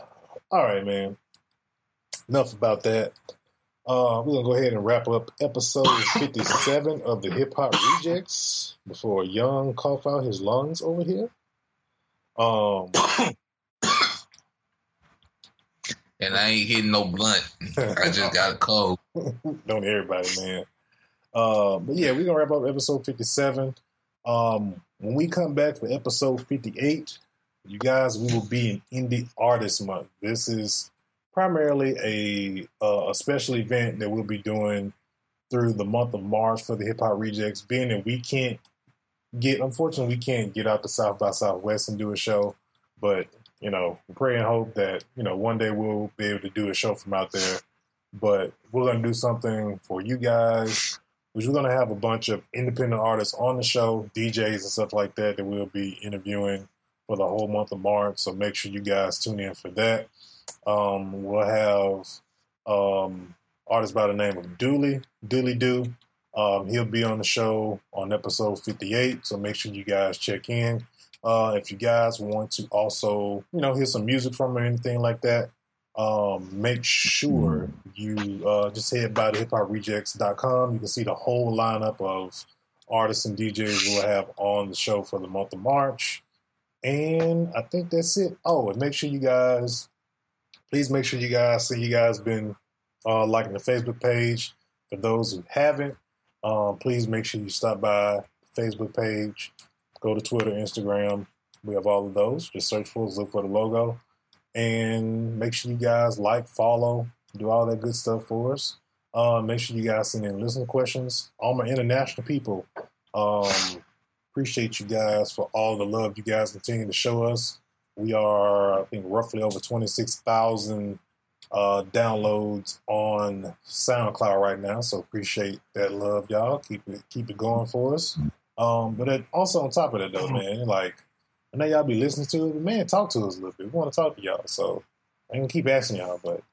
all right, man. Enough about that. Uh, we're gonna go ahead and wrap up episode fifty-seven of the Hip Hop Rejectz before Young cough out his lungs over here. Um, And I ain't hitting no blunt. I just got a cold. don't everybody, man. Uh, but yeah, we're gonna wrap up episode fifty-seven. Um, when we come back for episode fifty-eight, you guys, we will be in Indie Artist Month. This is primarily a uh, a special event that we'll be doing through the month of March for the Hip Hop Rejectz. Being that we can't get, unfortunately, we can't get out to South by Southwest and do a show, but you know, pray and hope that you know one day we'll be able to do a show from out there. But we're gonna do something for you guys, which we're gonna have a bunch of independent artists on the show, DJs and stuff like that, that we'll be interviewing for the whole month of March. So make sure you guys tune in for that. Um, we'll have um, artists by the name of Dooley, Dooley Doo. Um, he'll be on the show on episode 58, so make sure you guys check in. Uh, if you guys want to also, you know, hear some music from or anything like that, um, make sure you uh, just head by to hiphoprejectz.com. You can see the whole lineup of artists and DJs we'll have on the show for the month of March. And I think that's it. Oh, and make sure you guys, please make sure you guys see you guys been uh, liking the Facebook page. For those who haven't, um, please make sure you stop by the Facebook page, go to Twitter, Instagram. We have all of those. Just search for us, look for the logo, and make sure you guys like, follow, do all that good stuff for us. Uh, make sure you guys send in listener questions. All my international people, um, appreciate you guys for all the love you guys continue to show us. We are, I think, roughly over 26,000 uh, downloads on SoundCloud right now. So appreciate that love, y'all. Keep it keep it going for us. Um, but it, also on top of that, though, man, like I know y'all be listening to it, but man, talk to us a little bit. We want to talk to y'all, so I can keep asking y'all, but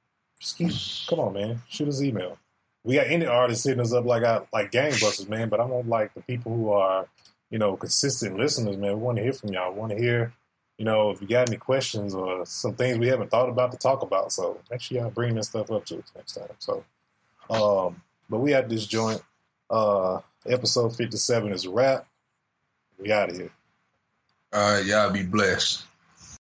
just keep come on, man. Shoot us email. We got any artists hitting us up like I like gangbusters, man. But I want like the people who are, you know, consistent listeners, man. We want to hear from y'all. We want to hear you know, if you got any questions or some things we haven't thought about to talk about. So make sure y'all bring this stuff up to us next time. So, um, but we had this joint. Uh, episode 57 is a wrap. We out of here. All right, y'all be blessed.